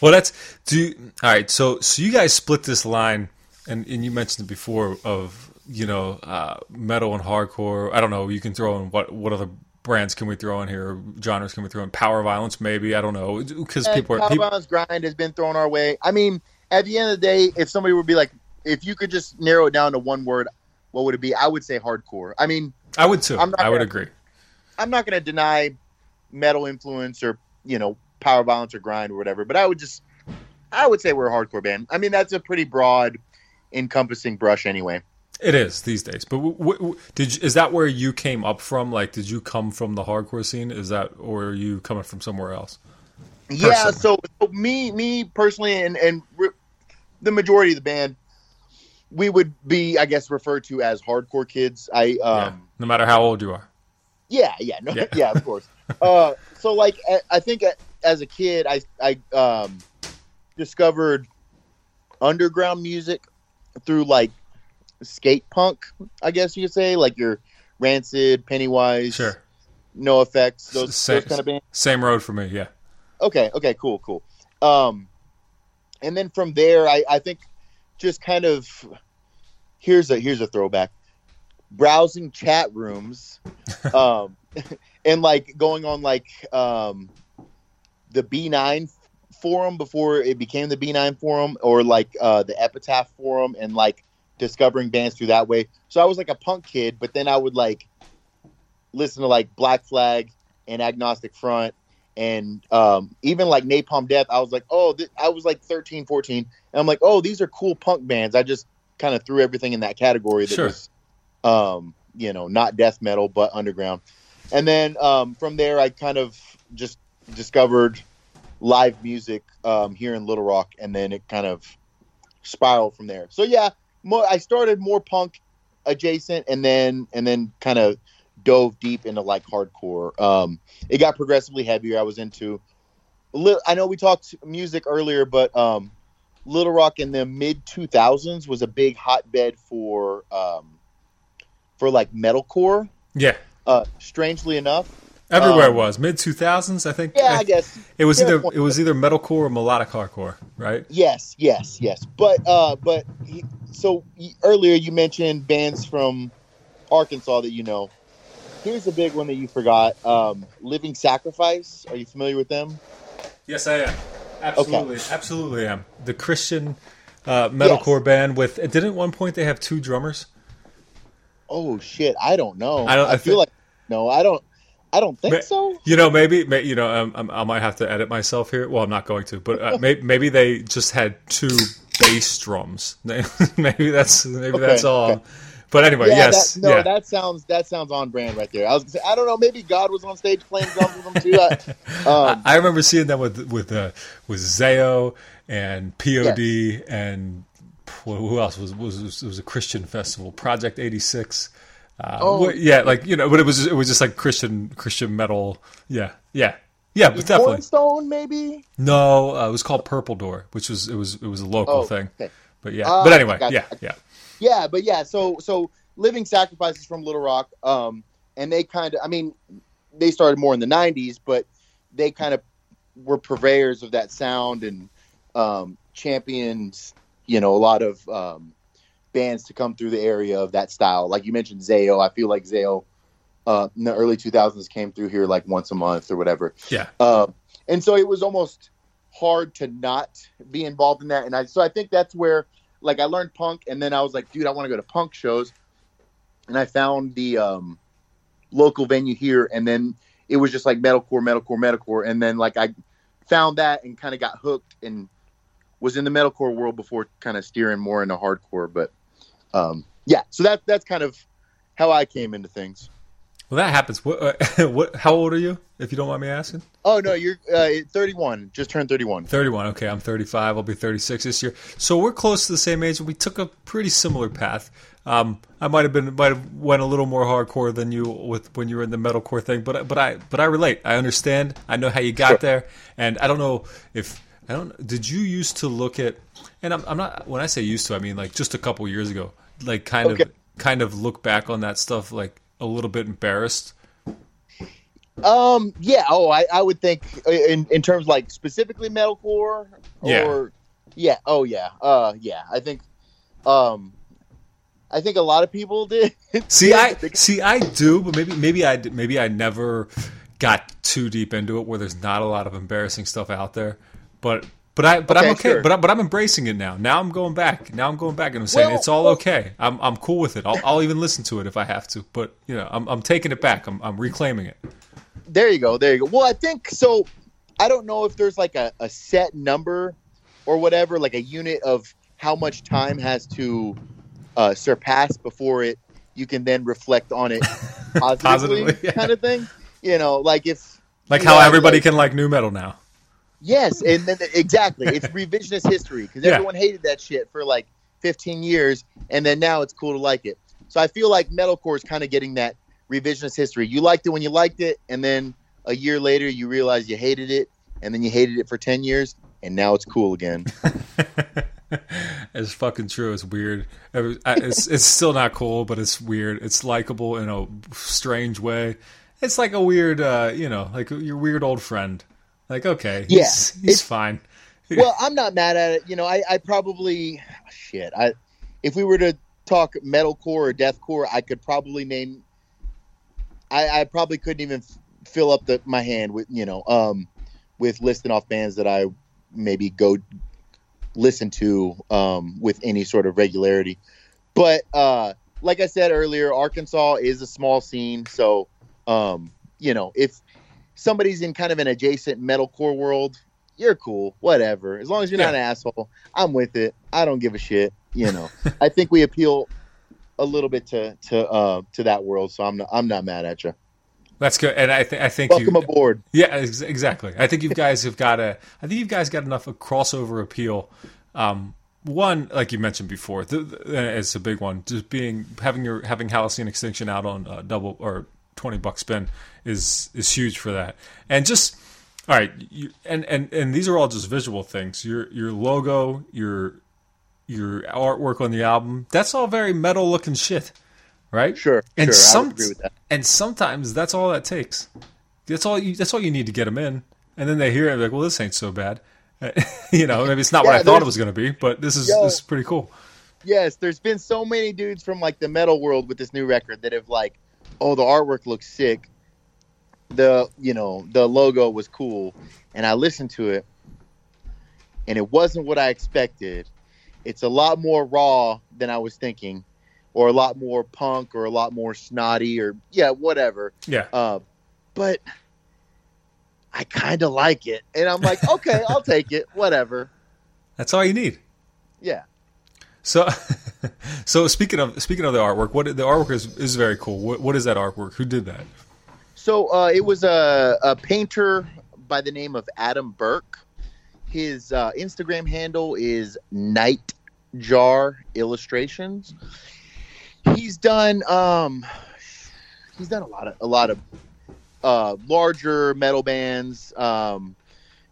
well, that's do you, all right. So so you guys split this line, and and you mentioned it before of you know uh, metal and hardcore. I don't know. You can throw in what what other brands can we throw in here? Genres can we throw in? Power violence, maybe. I don't know because people are Power people. Violence grind has been thrown our way. I mean, at the end of the day, if somebody would be like, if you could just narrow it down to one word, what would it be? I would say hardcore. I mean, I would too. I would agree. I'm not going to deny metal influence or you know power violence or grind or whatever, but I would just I would say we're a hardcore band. I mean that's a pretty broad, encompassing brush anyway. It is these days. But w- w- did you, is that where you came up from? Like, did you come from the hardcore scene? Is that, or are you coming from somewhere else? Yeah, so, so me me personally and and re- the majority of the band, we would be I guess referred to as hardcore kids. I yeah. um No matter how old you are. Yeah, yeah, no, Yeah. *laughs* yeah. of course. uh, so like, I, I think a- as a kid, I I um, discovered underground music through like skate punk, I guess you could say, like your Rancid, Pennywise, Sure. NOFX, those, Same, those kind of bands. same road for me. Yeah. Okay, okay, cool, cool. Um, and then from there, I, I think just kind of here's a here's a throwback. Browsing chat rooms, *laughs* um, *laughs* and like going on like um, the B9 forum before it became the B9 forum, or like uh, the Epitaph forum, and like discovering bands through that way. So I was like a punk kid, but then I would like listen to like Black Flag and Agnostic Front and um, even like Napalm Death, I was like, oh, th- I was like 13, 14, and I'm like, oh, these are cool punk bands. I just kind of threw everything in that category that Sure. was, um, you know, not death metal but underground. And then um, from there, I kind of just discovered live music um, here in Little Rock, and then it kind of spiraled from there. So yeah, more, I started more punk adjacent, and then and then kind of dove deep into like hardcore. Um, it got progressively heavier. I was into. I know we talked music earlier, but um, Little Rock in the mid two thousands was a big hotbed for um, for like metalcore. Yeah. Uh, strangely enough, Everywhere Um, was mid two thousands. I think. Yeah, I guess. it was either it was either metalcore or melodic hardcore, right? Yes, yes, yes. But uh, but he, so y- earlier you mentioned bands from Arkansas that you know. Here's a big one that you forgot. Um, Living Sacrifice. Are you familiar with them? Yes, I am. Absolutely, absolutely am. The Christian uh, metalcore band with didn't at one point they have two drummers? Oh shit, I don't know. I don't- I feel thi- like no, I don't. I don't think Ma- so. You know, maybe, may, you know, um, um, I might have to edit myself here. Well, I'm not going to, but uh, maybe, *laughs* maybe they just had two bass drums. *laughs* maybe that's maybe Okay, that's all. okay. But anyway, yeah, yes, that, no, yeah. that sounds that sounds on brand right there. I was gonna say, I don't know, maybe God was on stage playing drums with them too. I, *laughs* um, I remember seeing them with with uh, with Zao and POD and who else was was was a Christian festival Project eighty six. Uh, Oh. yeah, like you know, but it was it was just like Christian Christian metal. Yeah, yeah, yeah, but definitely. Cornerstone, maybe. No, uh, it was called Purple Door, which was it was it was a local Oh, thing. okay. But yeah, Ah, but anyway, yeah, yeah. Yeah, but yeah, so so Living Sacrifices from Little Rock, um, and they kind of, I mean, they started more in the '90s, but they kind of were purveyors of that sound and um, champions, you know, a lot of um, bands to come through the area of that style. Like you mentioned, Zao. I feel like Zao uh, in the early 2000s came through here like once a month or whatever. Yeah. Uh, and so it was almost hard to not be involved in that. And I so I think that's where like I learned punk, and then I was like, dude, I want to go to punk shows, and I found the um, local venue here, and then it was just like metalcore, metalcore, metalcore, and then like I found that and kind of got hooked and was in the metalcore world before kind of steering more into hardcore. But um, yeah, so that that's kind of how I came into things. Well, that happens. What, uh, *laughs* what? How old are you, if you don't mind me asking? Oh no, you're uh, 31, just turned 31. 31. Okay, I'm 35. I'll be 36 this year. So we're close to the same age. We took a pretty similar path. Um, I might have been might have went a little more hardcore than you with when you were in the metalcore thing, but but I but I relate. I understand. I know how you got Sure. there, and I don't know if I don't. Did you used to look at? And I'm, I'm not. When I say used to, I mean like just a couple years ago. Like kind Okay. of kind of look back on that stuff like a little bit embarrassed. Um, yeah. Oh, I, I would think uh, in in terms like specifically metalcore. Yeah. Or, yeah. Oh, yeah. Uh, yeah. I think, um, I think a lot of people *laughs* did. See, I see, I do, but maybe maybe I maybe I never got too deep into it where there's not a lot of embarrassing stuff out there. But but I but I'm Okay, okay. sure. But I, but I'm embracing it now. Now I'm going back. Now I'm going back and I'm saying Well, it's all well- okay. I'm I'm cool with it. I'll, I'll even listen to it if I have to. But you know, I'm I'm taking it back. I'm I'm reclaiming it. There you go. There you go. Well, I think so. I don't know if there's like a, a set number or whatever, like a unit of how much time has to uh, surpass before it you can then reflect on it *laughs* positively, Positively, yeah. kind of thing. You know, like if Like how know, everybody like- can like new metal now. Yes, and then exactly, it's *laughs* revisionist history because Yeah. everyone hated that shit for like 15 years, and then now it's cool to like it. So I feel like metalcore is kind of getting that revisionist history. You liked it when you liked it, and then a year later you realize you hated it, and then you hated it for 10 years, and now it's cool again. *laughs* it's fucking true. It's weird. It's it's still not cool, but it's weird. It's likable in a strange way. It's like a weird, uh, you know, like your weird old friend. Like okay, Yeah, he's, he's it's- fine. *laughs* well, I'm not mad at it. You know, I, I probably shit. I if we were to talk metalcore or deathcore, I could probably name. I, I probably couldn't even f- fill up the my hand with you know um with listing off bands that I maybe go listen to um with any sort of regularity. But uh like I said earlier, Arkansas is a small scene, so um you know if somebody's in kind of an adjacent metalcore world, you're cool, whatever. As long as you're not an asshole, I'm with it. I don't give a shit. You know, I think we appeal a little bit to to uh to that world, so I'm not I'm not mad at you. That's good, and I think I think Welcome you, aboard. Yeah, ex- exactly. I think you guys have got a. I think you guys got enough of crossover appeal. Um, one, like you mentioned before, th- th- it's a big one. Just being having your having Holocene Extinction out on uh, double or twenty Buck Spin is is huge for that. And just all right, you, and and and these are all just visual things. Your your logo, your your artwork on the album, that's all very metal looking shit, right? Sure, And sure, I some would agree with that. and sometimes that's all that takes. that's all you that's all you need to get them in, and then they hear it like, well, this ain't so bad. *laughs* you know, maybe it's not what I thought it was going to be, but this is Yo. this is pretty cool. Yes, there's been so many dudes from like the metal world with this new record that have like, oh, the artwork looks sick. The you know the logo was cool, and I listened to it, and it wasn't what I expected. It's a lot more raw than I was thinking, or a lot more punk, or a lot more snotty, or yeah, whatever. Yeah, Uh, but I kind of like it, and I'm like, *laughs* okay, I'll take it, whatever. that's all you need. Yeah. So, *laughs* so speaking of speaking of the artwork, what the artwork is is very cool. What what is that artwork? Who did that? So uh, it was a, a painter by the name of Adam Burke. His uh, Instagram handle is Night Jar Illustrations. He's done um, he's done a lot of a lot of uh, larger metal bands. Um,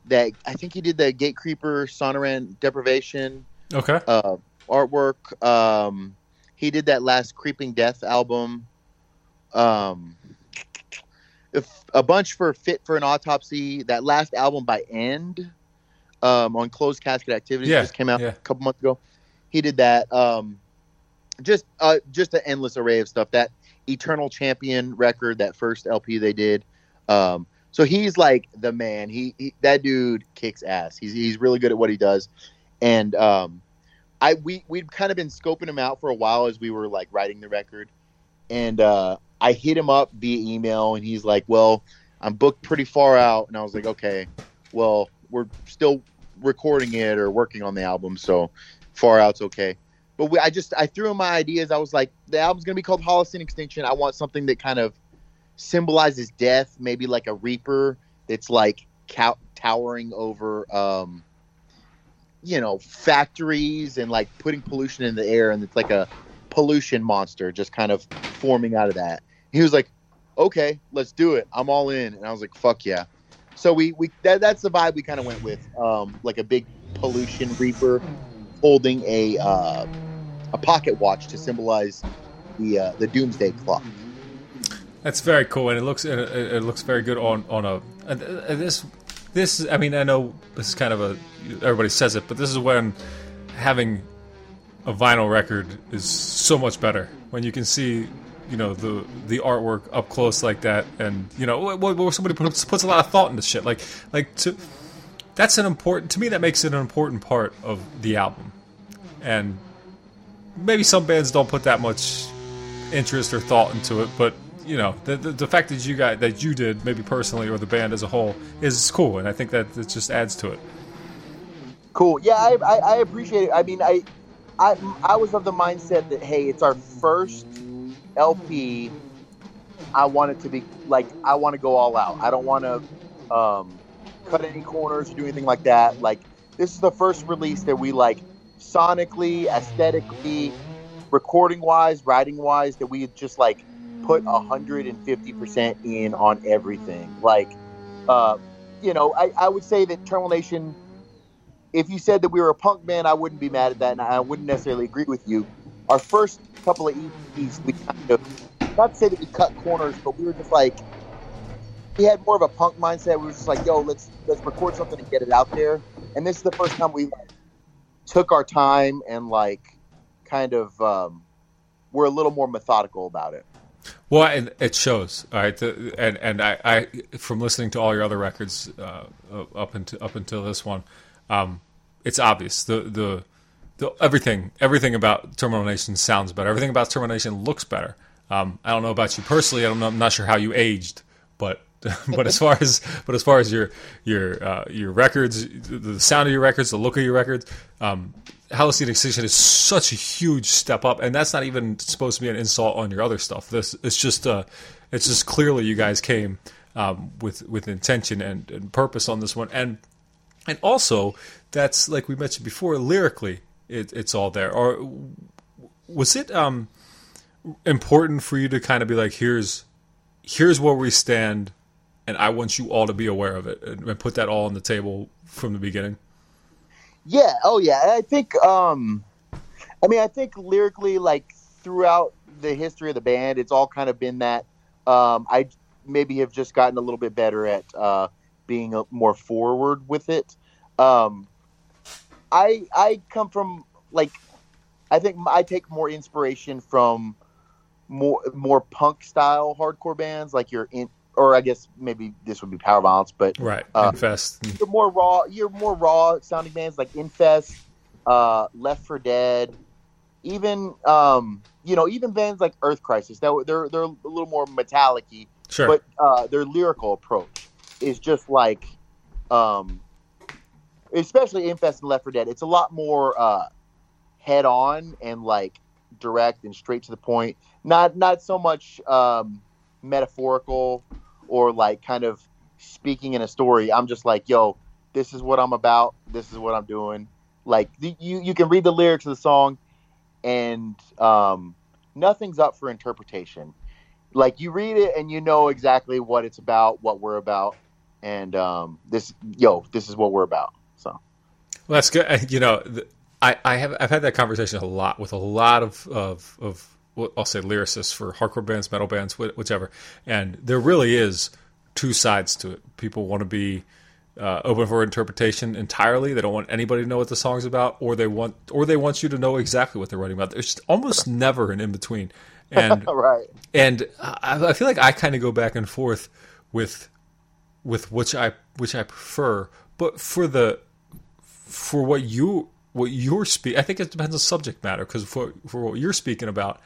that I think he did the Gate Creeper Sonoran Deprivation Okay, uh, artwork. Um, he did that last Creeping Death album. Um, if, a bunch for Fit for an Autopsy. That last album by End um, on Closed Casket Activities Yeah, just came out yeah. a couple months ago. He did that. Um, just uh, just an endless array of stuff. That Eternal Champion record, that first LP they did. Um, so he's like the man. He, he that dude kicks ass. He's he's really good at what he does and um, I we we'd kind of been scoping him out for a while as we were like writing the record, and uh, I hit him up via email, and he's like, "Well, I'm booked pretty far out," and I was like, "Okay, well, we're still recording it or working on the album, so far out's okay." But we, I just I threw him my ideas. I was like, the album's gonna be called Holocene Extinction. I want something that kind of symbolizes death, maybe like a reaper that's like cow- towering over. Um, you know factories and like putting pollution in the air and it's like a pollution monster just kind of forming out of that he was like okay let's do it. I'm all in. And i was like fuck yeah. So we we that, that's the vibe we kind of went with um like a big pollution reaper holding a uh a pocket watch to symbolize the uh, the doomsday clock. That's very cool, and it looks it, it it looks very good on on a and this this. I mean, I know this is kind of a everybody says it, but this is when having a vinyl record is so much better when you can see you know the the artwork up close like that and you know where, somebody puts, puts a lot of thought into shit like like to that's an important to me that makes it an important part of the album and maybe some bands don't put that much interest or thought into it but you know the, the, the fact that you got that you did maybe personally or the band as a whole is cool and i think that it just adds to it Cool. Yeah, I, I, I appreciate it. I mean, I, I, I was of the mindset that hey, it's our first LP. I want it to be like I want to go all out. I don't want to um, cut any corners or do anything like that. Like this is the first release that we like sonically, aesthetically, recording wise, writing wise that we just like put hundred and fifty percent in on everything. Like, uh, you know, I, I would say that Terminal Nation if you said that we were a punk band, I wouldn't be mad at that, and I wouldn't necessarily agree with you. Our first couple of EPs, we kind of not to say that we cut corners, but we were just like we had more of a punk mindset. We were just like, "Yo, let's let's record something and get it out there." And this is the first time we like, took our time and like kind of um, we're a little more methodical about it. Well, and it shows, all right. The, and and I, I, from listening to all your other records uh, up until up until this one, um, it's obvious. The, the everything everything about Terminal Nation sounds better. Everything about Terminal Nation looks better. Um, I don't know about you personally. I don't know. I'm not sure how you aged, but *laughs* but as far as but as far as your your uh, your records, the sound of your records, the look of your records, um, Extinction is such a huge step up, and that's not even supposed to be an insult on your other stuff. This it's just uh, it's just clearly you guys came um, with with intention and, and purpose on this one, and and also that's like we mentioned before, lyrically it, it's all there. Or was it um, important for you to kind of be like, here's here's where we stand, and I want you all to be aware of it and, and put that all on the table from the beginning. Yeah. Oh, yeah. I think. Um, I mean, I think lyrically, like throughout the history of the band, it's all kind of been that. Um, I maybe have just gotten a little bit better at uh, being a, more forward with it. Um, I I come from like I think I take more inspiration from more more punk style hardcore bands like your in or I guess maybe this would be Power Violence, but Right. Uh, Infest. you're more raw. You're more raw sounding bands like Infest, uh, Left for Dead, even um, you know even bands like Earth Crisis. That they're they're a little more metallic-y, Sure. but uh, their lyrical approach is just like, um, especially Infest and Left for Dead. It's a lot more uh, head on and like direct and straight to the point. Not not so much um, metaphorical or like kind of speaking in a story. I'm just like, yo, this is what I'm about. This is what I'm doing. Like you you can read the lyrics of the song, and um, nothing's up for interpretation. Like you read it and you know exactly what it's about, what we're about, and um, this yo, this is what we're about. Well, that's good. You know, I, I have I've had that conversation a lot with a lot of of, of I'll say lyricists for hardcore bands, metal bands, wh- whichever. And there really is two sides to it. People want to be uh, open for interpretation entirely. They don't want anybody to know what the song's about, or they want or they want you to know exactly what they're writing about. There's almost never an in between. *laughs* And right, and I, I feel like I kind of go back and forth with with which I which I prefer, but for the for what you what you're speak, I think it depends on subject matter because for for what you're speaking about,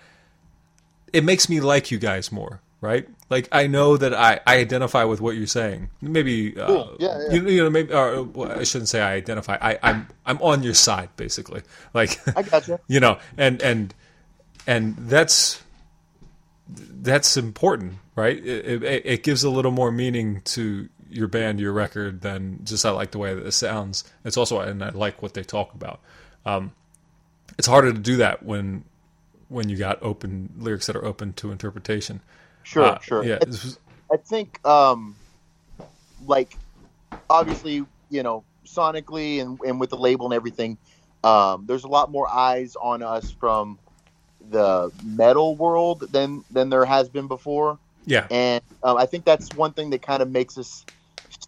it makes me like you guys more, right? Like I know that I, I identify with what you're saying. Maybe uh, Cool. Yeah, yeah. You, you know maybe or, well, I shouldn't say I identify. I, I'm I'm on your side basically. *laughs* Like I gotcha. *laughs* you know and and and that's that's important right it, it, it gives a little more meaning to your band your record than just i like the way that it sounds. It's also and i like what they talk about. Um, it's harder to do that when when you got open lyrics that are open to interpretation. Sure, Uh, sure. yeah was- I think, um, like, obviously, you know, sonically and, and with the label and everything, um, there's a lot more eyes on us from the metal world than than there has been before, yeah. And um, I think that's one thing that kind of makes us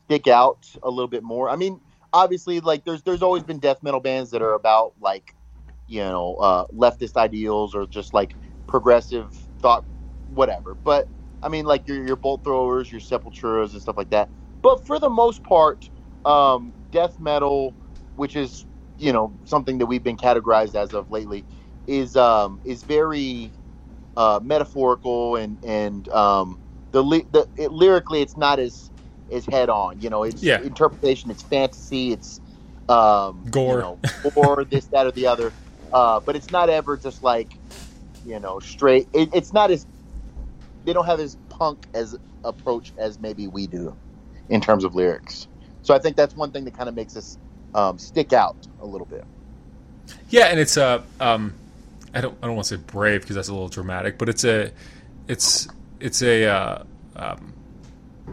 stick out a little bit more. I mean, obviously, like, there's there's always been death metal bands that are about like, you know, uh, leftist ideals or just like progressive thought, whatever, but. I mean, like your your bolt throwers, your sepulturas, and stuff like that. But for the most part, um, death metal, which is you know something that we've been categorized as of lately, is um, is very uh, metaphorical and and um, the, the it, lyrically it's not as as head on. You know, it's Yeah. interpretation, it's fantasy, it's um, Gore. you know, or this, that, or the other. Uh, but it's not ever just like you know straight. It, it's not as they don't have as punk as approach as maybe we do in terms of lyrics. So I think that's one thing that kind of makes us um, stick out a little bit. Yeah, and it's a um, I don't I don't want to say brave because that's a little dramatic, but it's a it's it's a uh, um,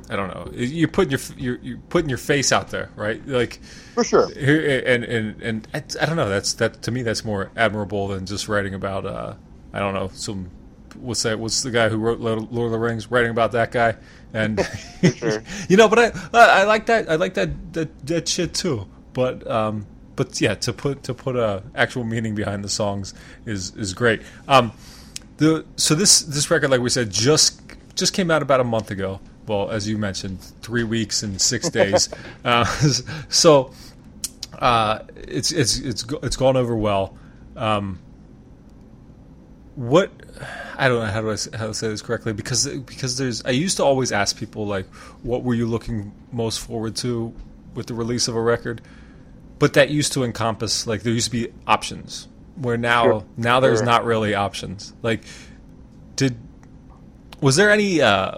I don't know. You're putting your you're, you're putting your face out there, right? Like For sure. and and and I, I don't know. That's that to me. That's more admirable than just writing about uh, I don't know some. What's that? What's the guy who wrote Lord of the Rings? Writing about that guy, and *laughs* *laughs* sure. you know, but I I I like that. I like that that, that shit too. But um, but yeah, to put to put a actual meaning behind the songs is is great. Um, the so this this record, like we said, just just came out about a month ago. Well, as you mentioned, three weeks and six days. *laughs* uh, *laughs* so uh, it's it's it's it's gone over well. Um, what I don't know how do I how to say this correctly because because there's I used to always ask people like what were you looking most forward to with the release of a record, but that used to encompass like there used to be options where now Sure. now there's Sure. not really options. Like did was there any uh,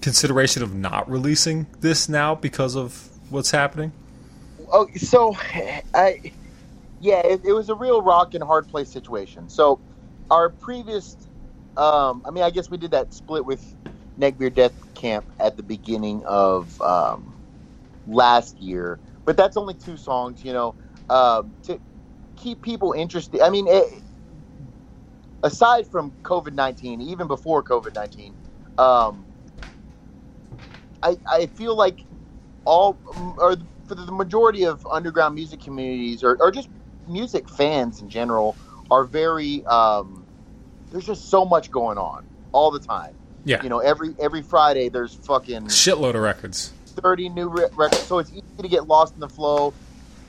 consideration of not releasing this now because of what's happening? Oh, so I, yeah, it, it was a real rock and hard place situation. So our previous, um, I mean, I guess we did that split with Neckbeard Deathcamp at the beginning of um, last year, but that's only two songs, you know, um, to keep people interested. I mean, it, aside from COVID nineteen, even before COVID nineteen, um, I, I feel like all or for the majority of underground music communities or, or just music fans in general are very um, there's just so much going on all the time. Yeah. You know, every every Friday there's fucking Shitload of records. 30 new re- records, so it's easy to get lost in the flow.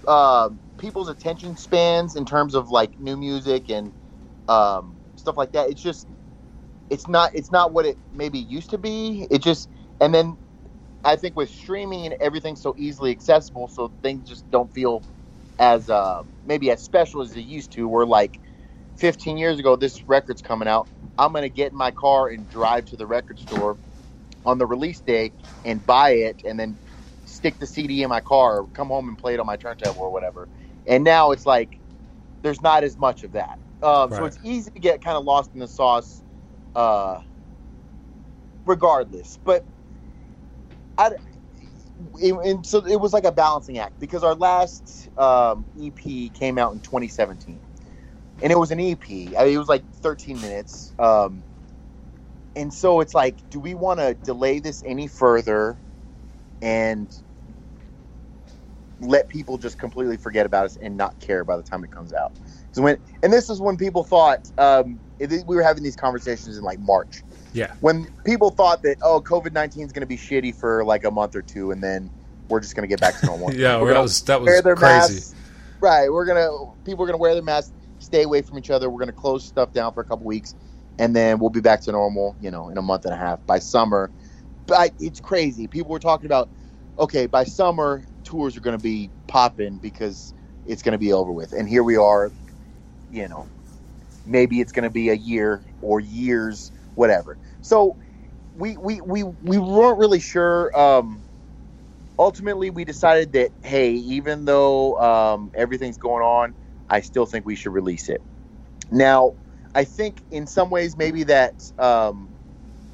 Uh, people's attention spans in terms of like new music and um, stuff like that. It's just, it's not, it's not what it maybe used to be. It just, and then I think with streaming and everything so easily accessible, so things just don't feel as uh, maybe as special as they used to. Where like 15 years ago, this record's coming out. I'm gonna get in my car and drive to the record store on the release day and buy it, and then stick the CD in my car, or come home and play it on my turntable or whatever. And now it's like there's not as much of that. Um, So it's easy to get kind of lost in the sauce, uh, regardless. But I, it, and so it was like a balancing act because our last um, EP came out in 2017, and it was an EP. I mean, it was like 13 minutes. Um, and so it's like, do we want to delay this any further and let people just completely forget about us and not care by the time it comes out? 'Cause when and this is when people thought um, we were having these conversations in like March Yeah. when people thought that oh COVID nineteen is going to be shitty for like a month or two and then we're just going to get back to normal. *laughs* Yeah, We're that was that wear their crazy. masks. Right, we're gonna people are gonna wear their masks, stay away from each other. We're gonna close stuff down for a couple weeks, and then we'll be back to normal. You know, in a month and a half by summer. But it's crazy. People were talking about okay by summer tours are gonna be popping because it's gonna be over with, and here we are. You know, maybe it's gonna be a year or years, whatever. So we we we, we weren't really sure. Um, ultimately we decided that hey even though um, everything's going on i still think we should release it now i think in some ways maybe that um,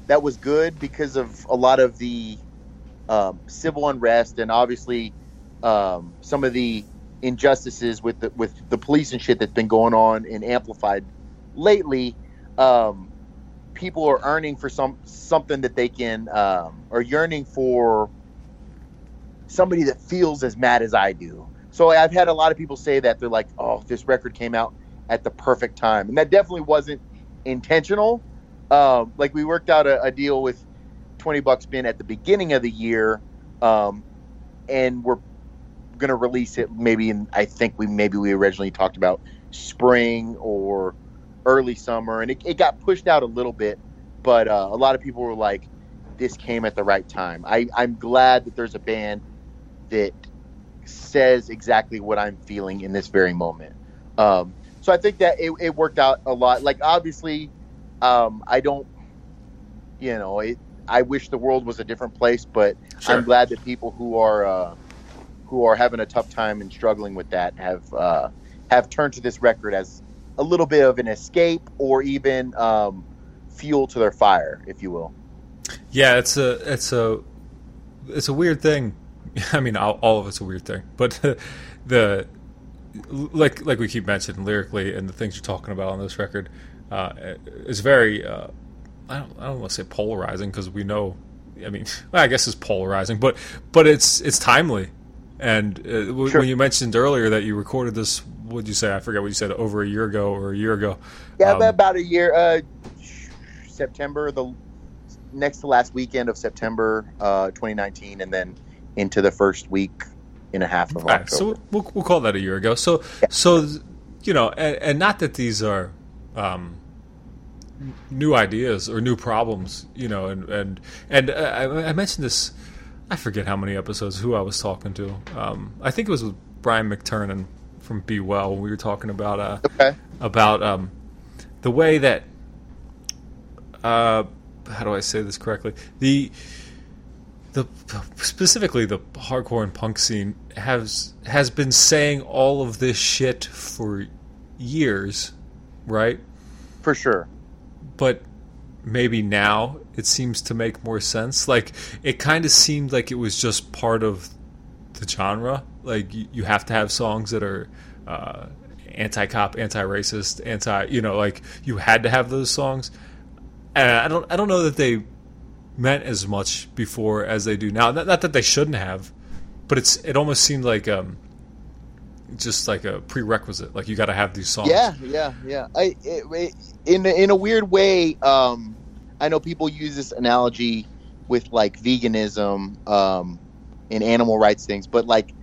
that was good because of a lot of the um, civil unrest and obviously um, some of the injustices with the with the police and shit that's been going on and amplified lately um, people are earning for some something that they can um, or yearning for somebody that feels as mad as I do. So I've had a lot of people say that they're like, "Oh, this record came out at the perfect time," and that definitely wasn't intentional. Um, like we worked out a, a deal with Twenty Buck Spin at the beginning of the year, um, and we're gonna release it maybe in. I think we maybe we originally talked about spring or early summer, and it, it got pushed out a little bit. But uh, a lot of people were like, "This came at the right time." I, I'm glad that there's a band that says exactly what I'm feeling in this very moment. Um, so I think that it, it worked out a lot. Like obviously, um, I don't, you know, it, I wish the world was a different place, but Sure. I'm glad that people who are uh, who are having a tough time and struggling with that have uh, have turned to this record as a little bit of an escape or even um, fuel to their fire, if you will. Yeah, it's a it's a it's a weird thing. *laughs* I mean, all, all of it's a weird thing, but *laughs* the like like we keep mentioning lyrically and the things you're talking about on this record uh, is very uh, I don't I don't want to say polarizing because we know I mean well, *laughs* I guess it's polarizing, but but it's it's timely. And uh, w- Sure. when you mentioned earlier that you recorded this, what did you say? I forget what you said. Over a year ago or a year ago. Yeah, Um, about a year. Uh, September, the next to last weekend of September, uh, 2019, and then into the first week and a half of All right, October. so we'll, we'll call that a year ago. So, so you know, and, and not that these are um, new ideas or new problems, you know, and and and uh, I, I mentioned this. I forget how many episodes who I was talking to. Um, I think it was with Brian McTernan from Be Well. We were talking about uh, okay. about um, the way that uh, how do I say this correctly? The the specifically the hardcore and punk scene has has been saying all of this shit for years, right? For sure. But maybe now it seems to make more sense. Like it kind of seemed like it was just part of the genre. Like you, you have to have songs that are uh, anti-cop, anti-racist, anti. You know, like you had to have those songs. And I don't. I don't know that they meant as much before as they do now. Not, not that they shouldn't have, but it's it almost seemed like um, just like a prerequisite. Like you got to have these songs. Yeah, yeah, yeah. I it, it, in in a weird way, um, I know people use this analogy with like veganism um, and animal rights things, but like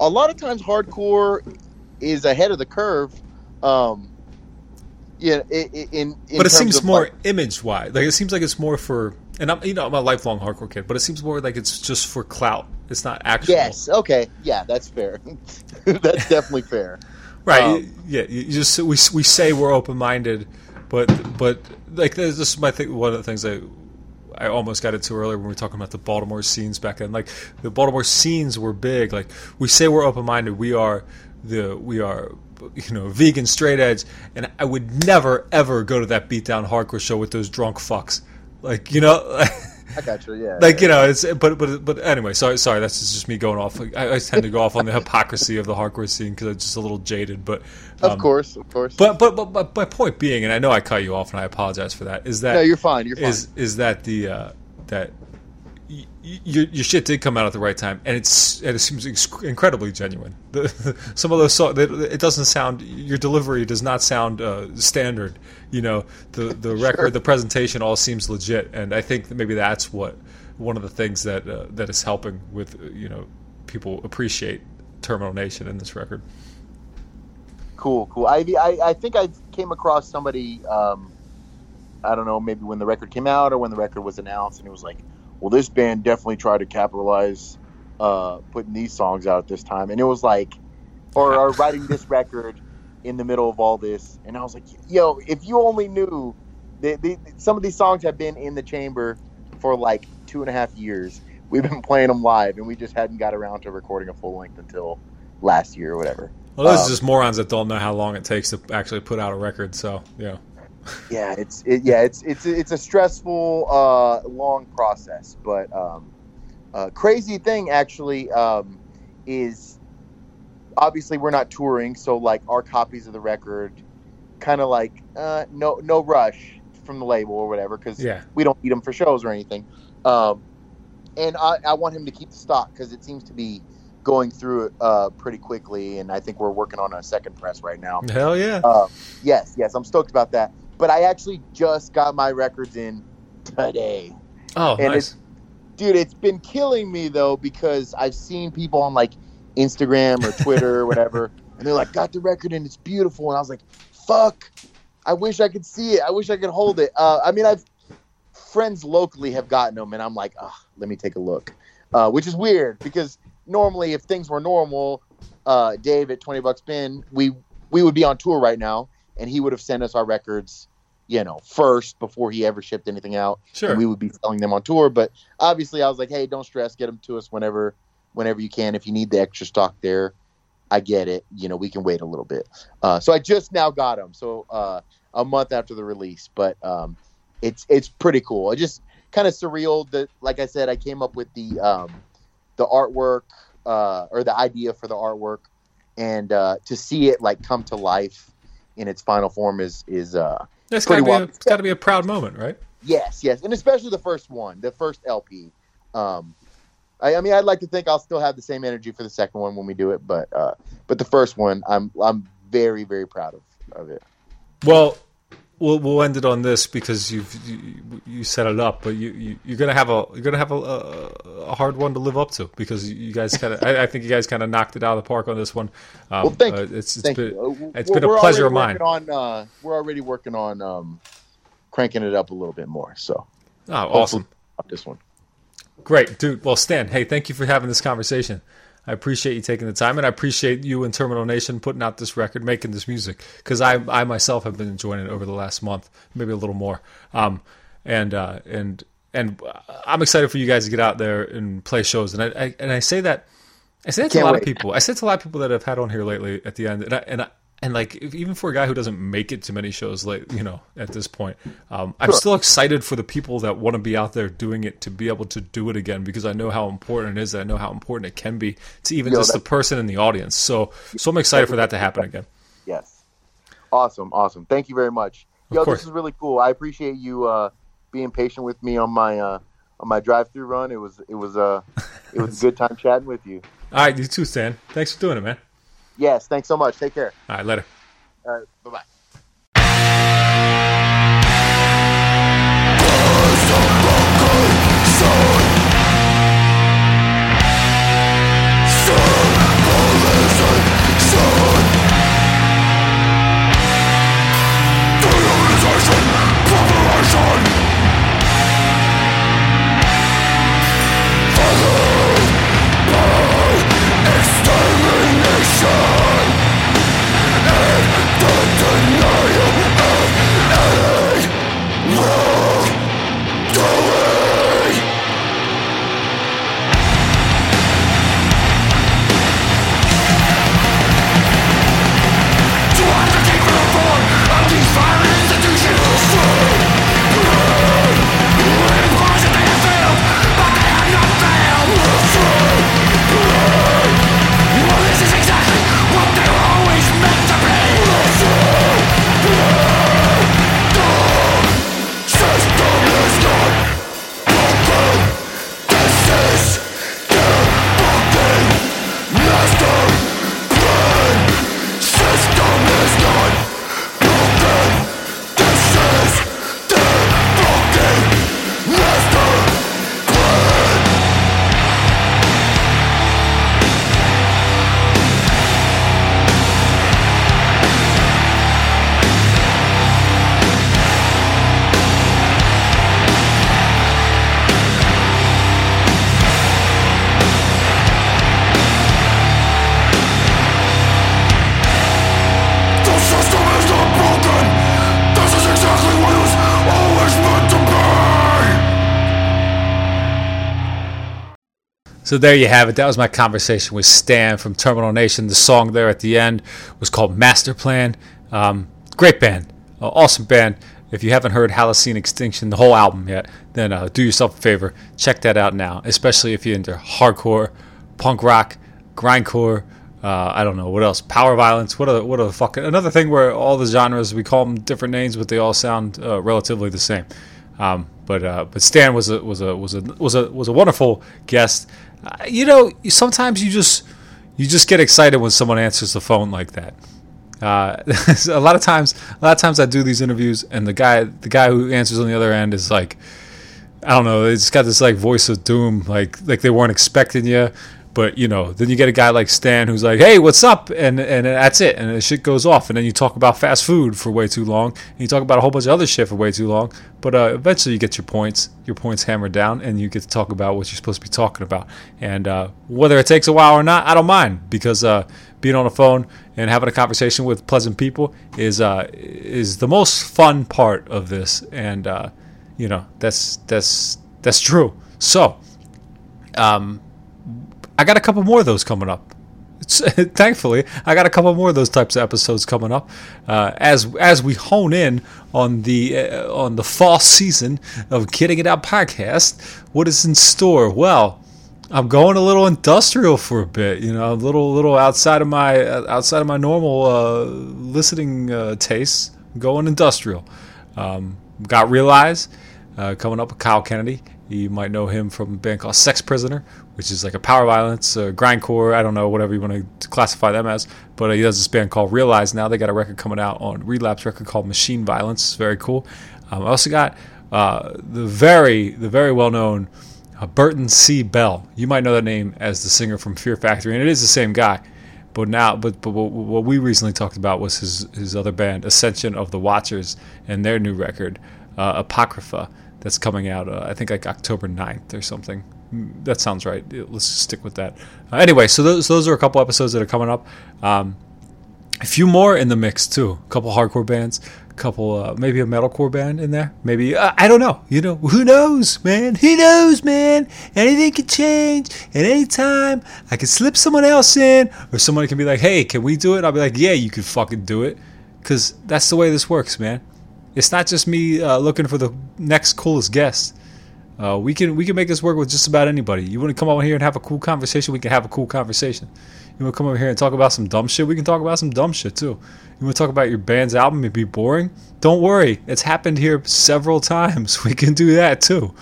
a lot of times, hardcore is ahead of the curve. Um, yeah, in, in but it seems more like- image wise. Like it seems like it's more for, and I'm you know I'm a lifelong hardcore kid, but it seems more like it's just for clout. It's not actual. yes, okay, yeah, that's fair. *laughs* that's definitely fair. *laughs* Right. Um, yeah. You just we we say we're open minded, but but like this is my thing. One of the things I I almost got into earlier when we were talking about the Baltimore scenes back then. Like the Baltimore scenes were big. Like we say we're open minded. We are the we are you know vegan straight edge, and I would never ever go to that beatdown hardcore show with those drunk fucks. Like you know. *laughs* I got you. Yeah, like you know it's but but but anyway sorry sorry that's just me going off I, I tend to go off on the hypocrisy of the hardcore scene because i'm just a little jaded but of um, course, of course. but, but but but my point being and i know i cut you off and i apologize for that is that no, you're fine. You're fine. is is that the uh that your, your shit did come out at the right time, and it's and it seems incredibly genuine. The, *laughs* some of those songs, it doesn't sound. Your delivery does not sound uh, standard. You know, the the record, the presentation, all seems legit, and I think that maybe that's what one of the things that uh, that is helping with uh, you know people appreciate Terminal Nation in this record. Cool, cool. I, I, I think I came across somebody. Um, I don't know, maybe when the record came out or when the record was announced, and it was like, "Well, this band definitely tried to capitalize, uh, putting these songs out at this time," and it was like, or, or writing this record in the middle of all this, and I was like, "Yo, if you only knew, they, they, some of these songs have been in the chamber for like two and a half years. We've been playing them live, and we just hadn't got around to recording a full length until last year or whatever." Well, those Um, are just morons that don't know how long it takes to actually put out a record. So yeah, yeah it's it, yeah it's it's it's a stressful uh long process but um uh crazy thing actually um is obviously we're not touring so like our copies of the record kind of like uh no no rush from the label or whatever because yeah. we don't need them for shows or anything um and i i want him to keep the stock because it seems to be going through it uh pretty quickly and i think we're working on a second press right now Hell yeah. uh, yes, yes, I'm stoked about that. But I actually just got my records in today. oh, and nice. Dude, it's been killing me though because I've seen people on like Instagram or Twitter or whatever, *laughs* and they're like, got the record and it's beautiful. And I was like, fuck, I wish I could see it. I wish I could hold it. Uh, I mean, I've friends locally have gotten them, and I'm like, oh, let me take a look, uh, which is weird because normally if things were normal, uh, Dave at 20 Buck Spin, we we would be on tour right now, and he would have sent us our records, you know, first before he ever shipped anything out Sure. and we would be selling them on tour. But obviously, I was like, hey, don't stress, get them to us whenever, whenever you can. If you need the extra stock there, I get it. You know, we can wait a little bit. Uh, so I just now got them, so uh, a month after the release, but um, it's it's pretty cool. It just kind of surreal that, like I said, I came up with the um, the artwork uh, or the idea for the artwork, and uh, to see it like come to life in its final form is is uh, That's got to be a, it's got to be a proud moment, right? Yes, yes, and especially the first one, the first LP. Um, I, I mean, I'd like to think I'll still have the same energy for the second one when we do it, but uh, but the first one, I'm I'm very very proud of of it. Well, we'll we'll end it on this because you've you, you set it up, but you, you you're gonna have a you're gonna have a, a, a hard one to live up to because you guys *laughs* kind of I, I think you guys kind of knocked it out of the park on this one. Um, Well, thank uh, you. It's it's Thank been you. Uh, it's been a pleasure of mine. On uh, we're already working on um, cranking it up a little bit more. So oh, awesome, this one. great, dude. Well, Stan, hey, thank you for having this conversation. I appreciate you taking the time, and I appreciate you and Terminal Nation putting out this record, making this music, because I, I myself have been enjoying it over the last month, maybe a little more. Um, and uh, and and I'm excited for you guys to get out there and play shows. And I, I and I say that I say that to a lot of people. I say it to a lot of people that I've had on here lately at the end, and I, and I, and like if, even for a guy who doesn't make it to many shows, like you know, at this point, um, I'm still excited for the people that want to be out there doing it to be able to do it again because I know how important it is. I know how important it can be to even Yo, just the person in the audience. So so I'm excited for that to happen again. Yes. Awesome, awesome. Thank you very much. Yo, this is really cool. I appreciate you uh, being patient with me on my uh, on my drive-through run. It was it was uh it was a *laughs* good time chatting with you. All right, you too, Stan. Thanks for doing it, man. Yes, thanks so much. Take care. All right, later. All right, bye bye. So there you have it. That was my conversation with Stan from Terminal Nation. The song there at the end was called Master Plan. Um, great band, uh, awesome band. If you haven't heard Holocene Extinction, the whole album yet, then uh, do yourself a favor, check that out now. Especially if you're into hardcore, punk rock, grindcore. Uh, I don't know what else. Power violence. What a what a fucking another thing where all the genres we call them different names, but they all sound uh, relatively the same. Um, but uh, but Stan was a was a was a was a was a wonderful guest. Uh, you know, sometimes you just you just get excited when someone answers the phone like that. Uh, *laughs* a lot of times, a lot of times I do these interviews, and the guy the guy who answers on the other end is like, I don't know, it's got this like voice of doom, like like they weren't expecting you. But you know, then you get a guy like Stan who's like, "Hey, what's up?" and and that's it, and the shit goes off, and then you talk about fast food for way too long, and you talk about a whole bunch of other shit for way too long. But uh, eventually, you get your points, your points hammered down, and you get to talk about what you're supposed to be talking about. And uh, whether it takes a while or not, I don't mind because uh, being on the phone and having a conversation with pleasant people is uh, is the most fun part of this, and uh, you know that's that's that's true. So. Um, I got a couple more of those coming up. *laughs* Thankfully, I got a couple more of those types of episodes coming up uh, as as we hone in on the uh, on the fall season of Getting It Out podcast. What is in store? Well, I'm going a little industrial for a bit. You know, a little little outside of my uh, outside of my normal uh, listening uh, tastes. Going industrial. Um, got realize uh, coming up with Kyle Kennedy. You might know him from a band called Sex Prisoner, which is like a power violence, uh, grindcore. I don't know, whatever you want to classify them as. But uh, he does this band called Realize now. They got a record coming out on Relapse record called Machine Violence. It's very cool. Um, I also got uh, the very, the very well known uh, Burton C. Bell. You might know that name as the singer from Fear Factory, and it is the same guy. But now, but, but what, we recently talked about was his his other band, Ascension of the Watchers, and their new record, uh, Apocrypha that's coming out, uh, I think like October 9th or something. Mm, That sounds right. Let's stick with that. Uh, anyway, so those, those are a couple episodes that are coming up. Um, a few more in the mix too. A couple hardcore bands, a couple uh, maybe a metalcore band in there. Maybe uh, I don't know. You know who knows, man? Who knows, man? Anything can change at any time. I can slip someone else in, or someone can be like, "Hey, can we do it?" I'll be like, "Yeah, you can fucking do it," because that's the way this works, man. It's not just me uh, looking for the next coolest guest. Uh, we can we can make this work with just about anybody. You want to come over here and have a cool conversation? We can have a cool conversation. You want to come over here and talk about some dumb shit? We can talk about some dumb shit too. You want to talk about your band's album and be boring? Don't worry, it's happened here several times. *laughs* We can do that too.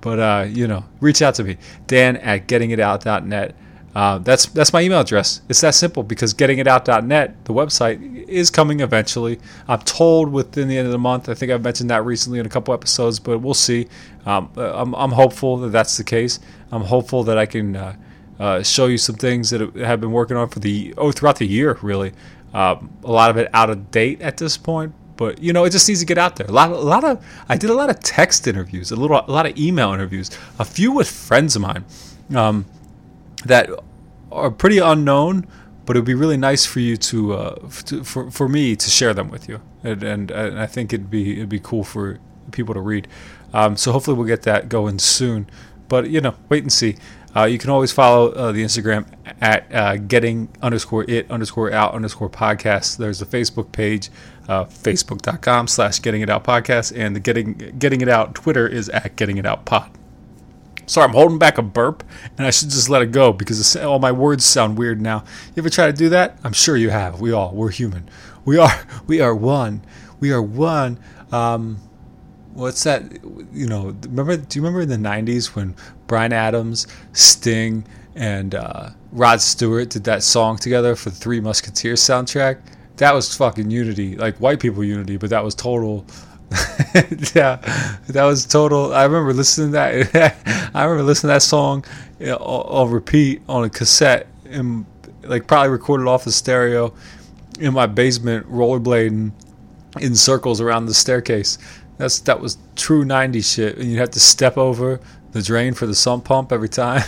But uh, you know, reach out to me, Dan at gettingitout.net. Uh, that's that's my email address. It's that simple because gettingitout.net, the website, is coming eventually. I'm told within the end of the month. I think I've mentioned that recently in a couple episodes, but we'll see. Um, I'm, I'm hopeful that that's the case. I'm hopeful that I can uh, uh, show you some things that have been working on for the oh throughout the year. Really, um, a lot of it out of date at this point, but you know it just needs to get out there. A lot, a lot of I did a lot of text interviews, a little, a lot of email interviews, a few with friends of mine. Um, that are pretty unknown, but it would be really nice for you to, uh, to for, for me to share them with you, and, and, I think it'd be it'd be cool for people to read. Um, so hopefully we'll get that going soon. But you know, wait and see. Uh, you can always follow uh, the Instagram at uh, getting underscore it underscore out underscore podcast. There's the Facebook page, uh, facebook.com slash getting it out podcast, and the getting getting it out Twitter is at getting it out pod. Sorry, I'm holding back a burp, and I should just let it go because all my words sound weird now. You ever try to do that? I'm sure you have. We all, we're human. We are, *laughs* we are one. We are one. Um, what's that? You know, remember? Do you remember in the '90s when Bryan Adams, Sting, and uh, Rod Stewart did that song together for the Three Musketeers soundtrack? That was fucking unity, like white people unity, but that was total *laughs* yeah, that was total. I remember listening to that. *laughs* I remember listening to that song uh, you know, on, repeat on a cassette, and like probably recorded off the stereo in my basement, rollerblading in circles around the staircase. That's that was true '90s shit, and you'd have to step over the drain for the sump pump every time.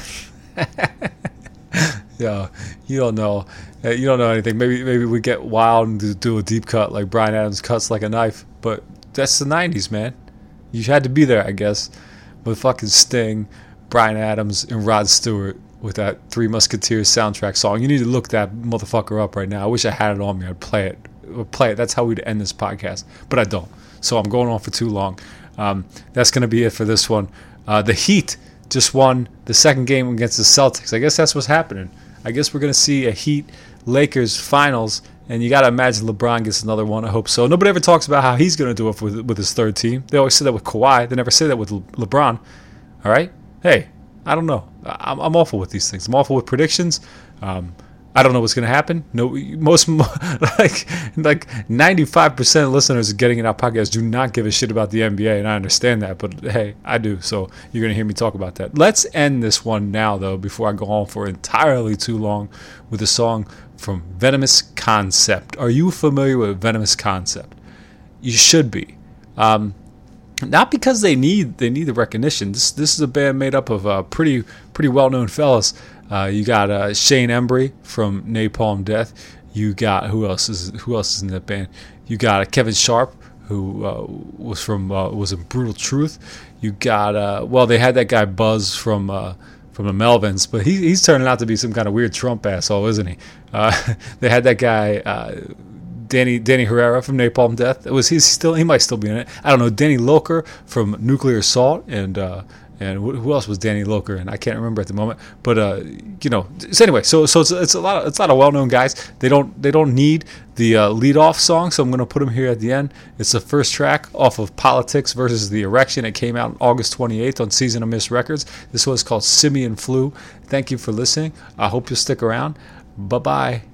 *laughs* yeah, you don't know. Uh, you don't know anything. Maybe maybe we get wild and do a deep cut like Bryan Adams cuts like a knife, but that's the '90s, man. You had to be there, I guess, with fucking Sting, Bryan Adams, and Rod Stewart with that Three Musketeers soundtrack song. You need to look that motherfucker up right now. I wish I had it on me. I'd play it. Play it. That's how we'd end this podcast, but I don't. So I'm going on for too long. Um, that's going to be it for this one. Uh, the Heat just won the second game against the Celtics. I guess that's what's happening. I guess we're going to see a Heat Lakers finals and you got to imagine LeBron gets another one. I hope so. Nobody ever talks about how he's going to do it with, with his third team. They always say that with Kawhi. They never say that with Le- LeBron. All right? Hey, I don't know. I'm, I'm awful with these things. I'm awful with predictions. Um, I don't know what's going to happen. No, most *laughs* like like 95% of listeners getting in our podcast do not give a shit about the NBA, and I understand that. But hey, I do. So you're going to hear me talk about that. Let's end this one now, though, before I go on for entirely too long with a song from Venomous Concept. Are you familiar with Venomous Concept? You should be. Um, not because they need they need the recognition. This this is a band made up of uh, pretty pretty well known fellas. Uh, you got uh, Shane Embury from Napalm Death. You got who else is who else is in that band? You got Kevin Sharp who uh, was from uh, was in Brutal Truth. You got uh, well they had that guy Buzz from from the Melvins, but he, he's turning out to be some kind of weird Trump asshole, isn't he? Uh, *laughs* they had that guy, uh, Danny Danny Herrera from Napalm Death. Was he still? He might still be in it. I don't know. Danny Lilker from Nuclear Assault, and uh, and who else was Danny Lilker? And I can't remember at the moment. But uh, you know, so anyway, so so it's, it's a lot of it's a lot of well known guys. They don't they don't need the uh, lead off song, so I'm gonna put them here at the end. It's the first track off of Politics versus the Erection. It came out August 28th on Season of Mist Records. This was called Simian Flu. Thank you for listening. I hope you'll stick around. Bye bye.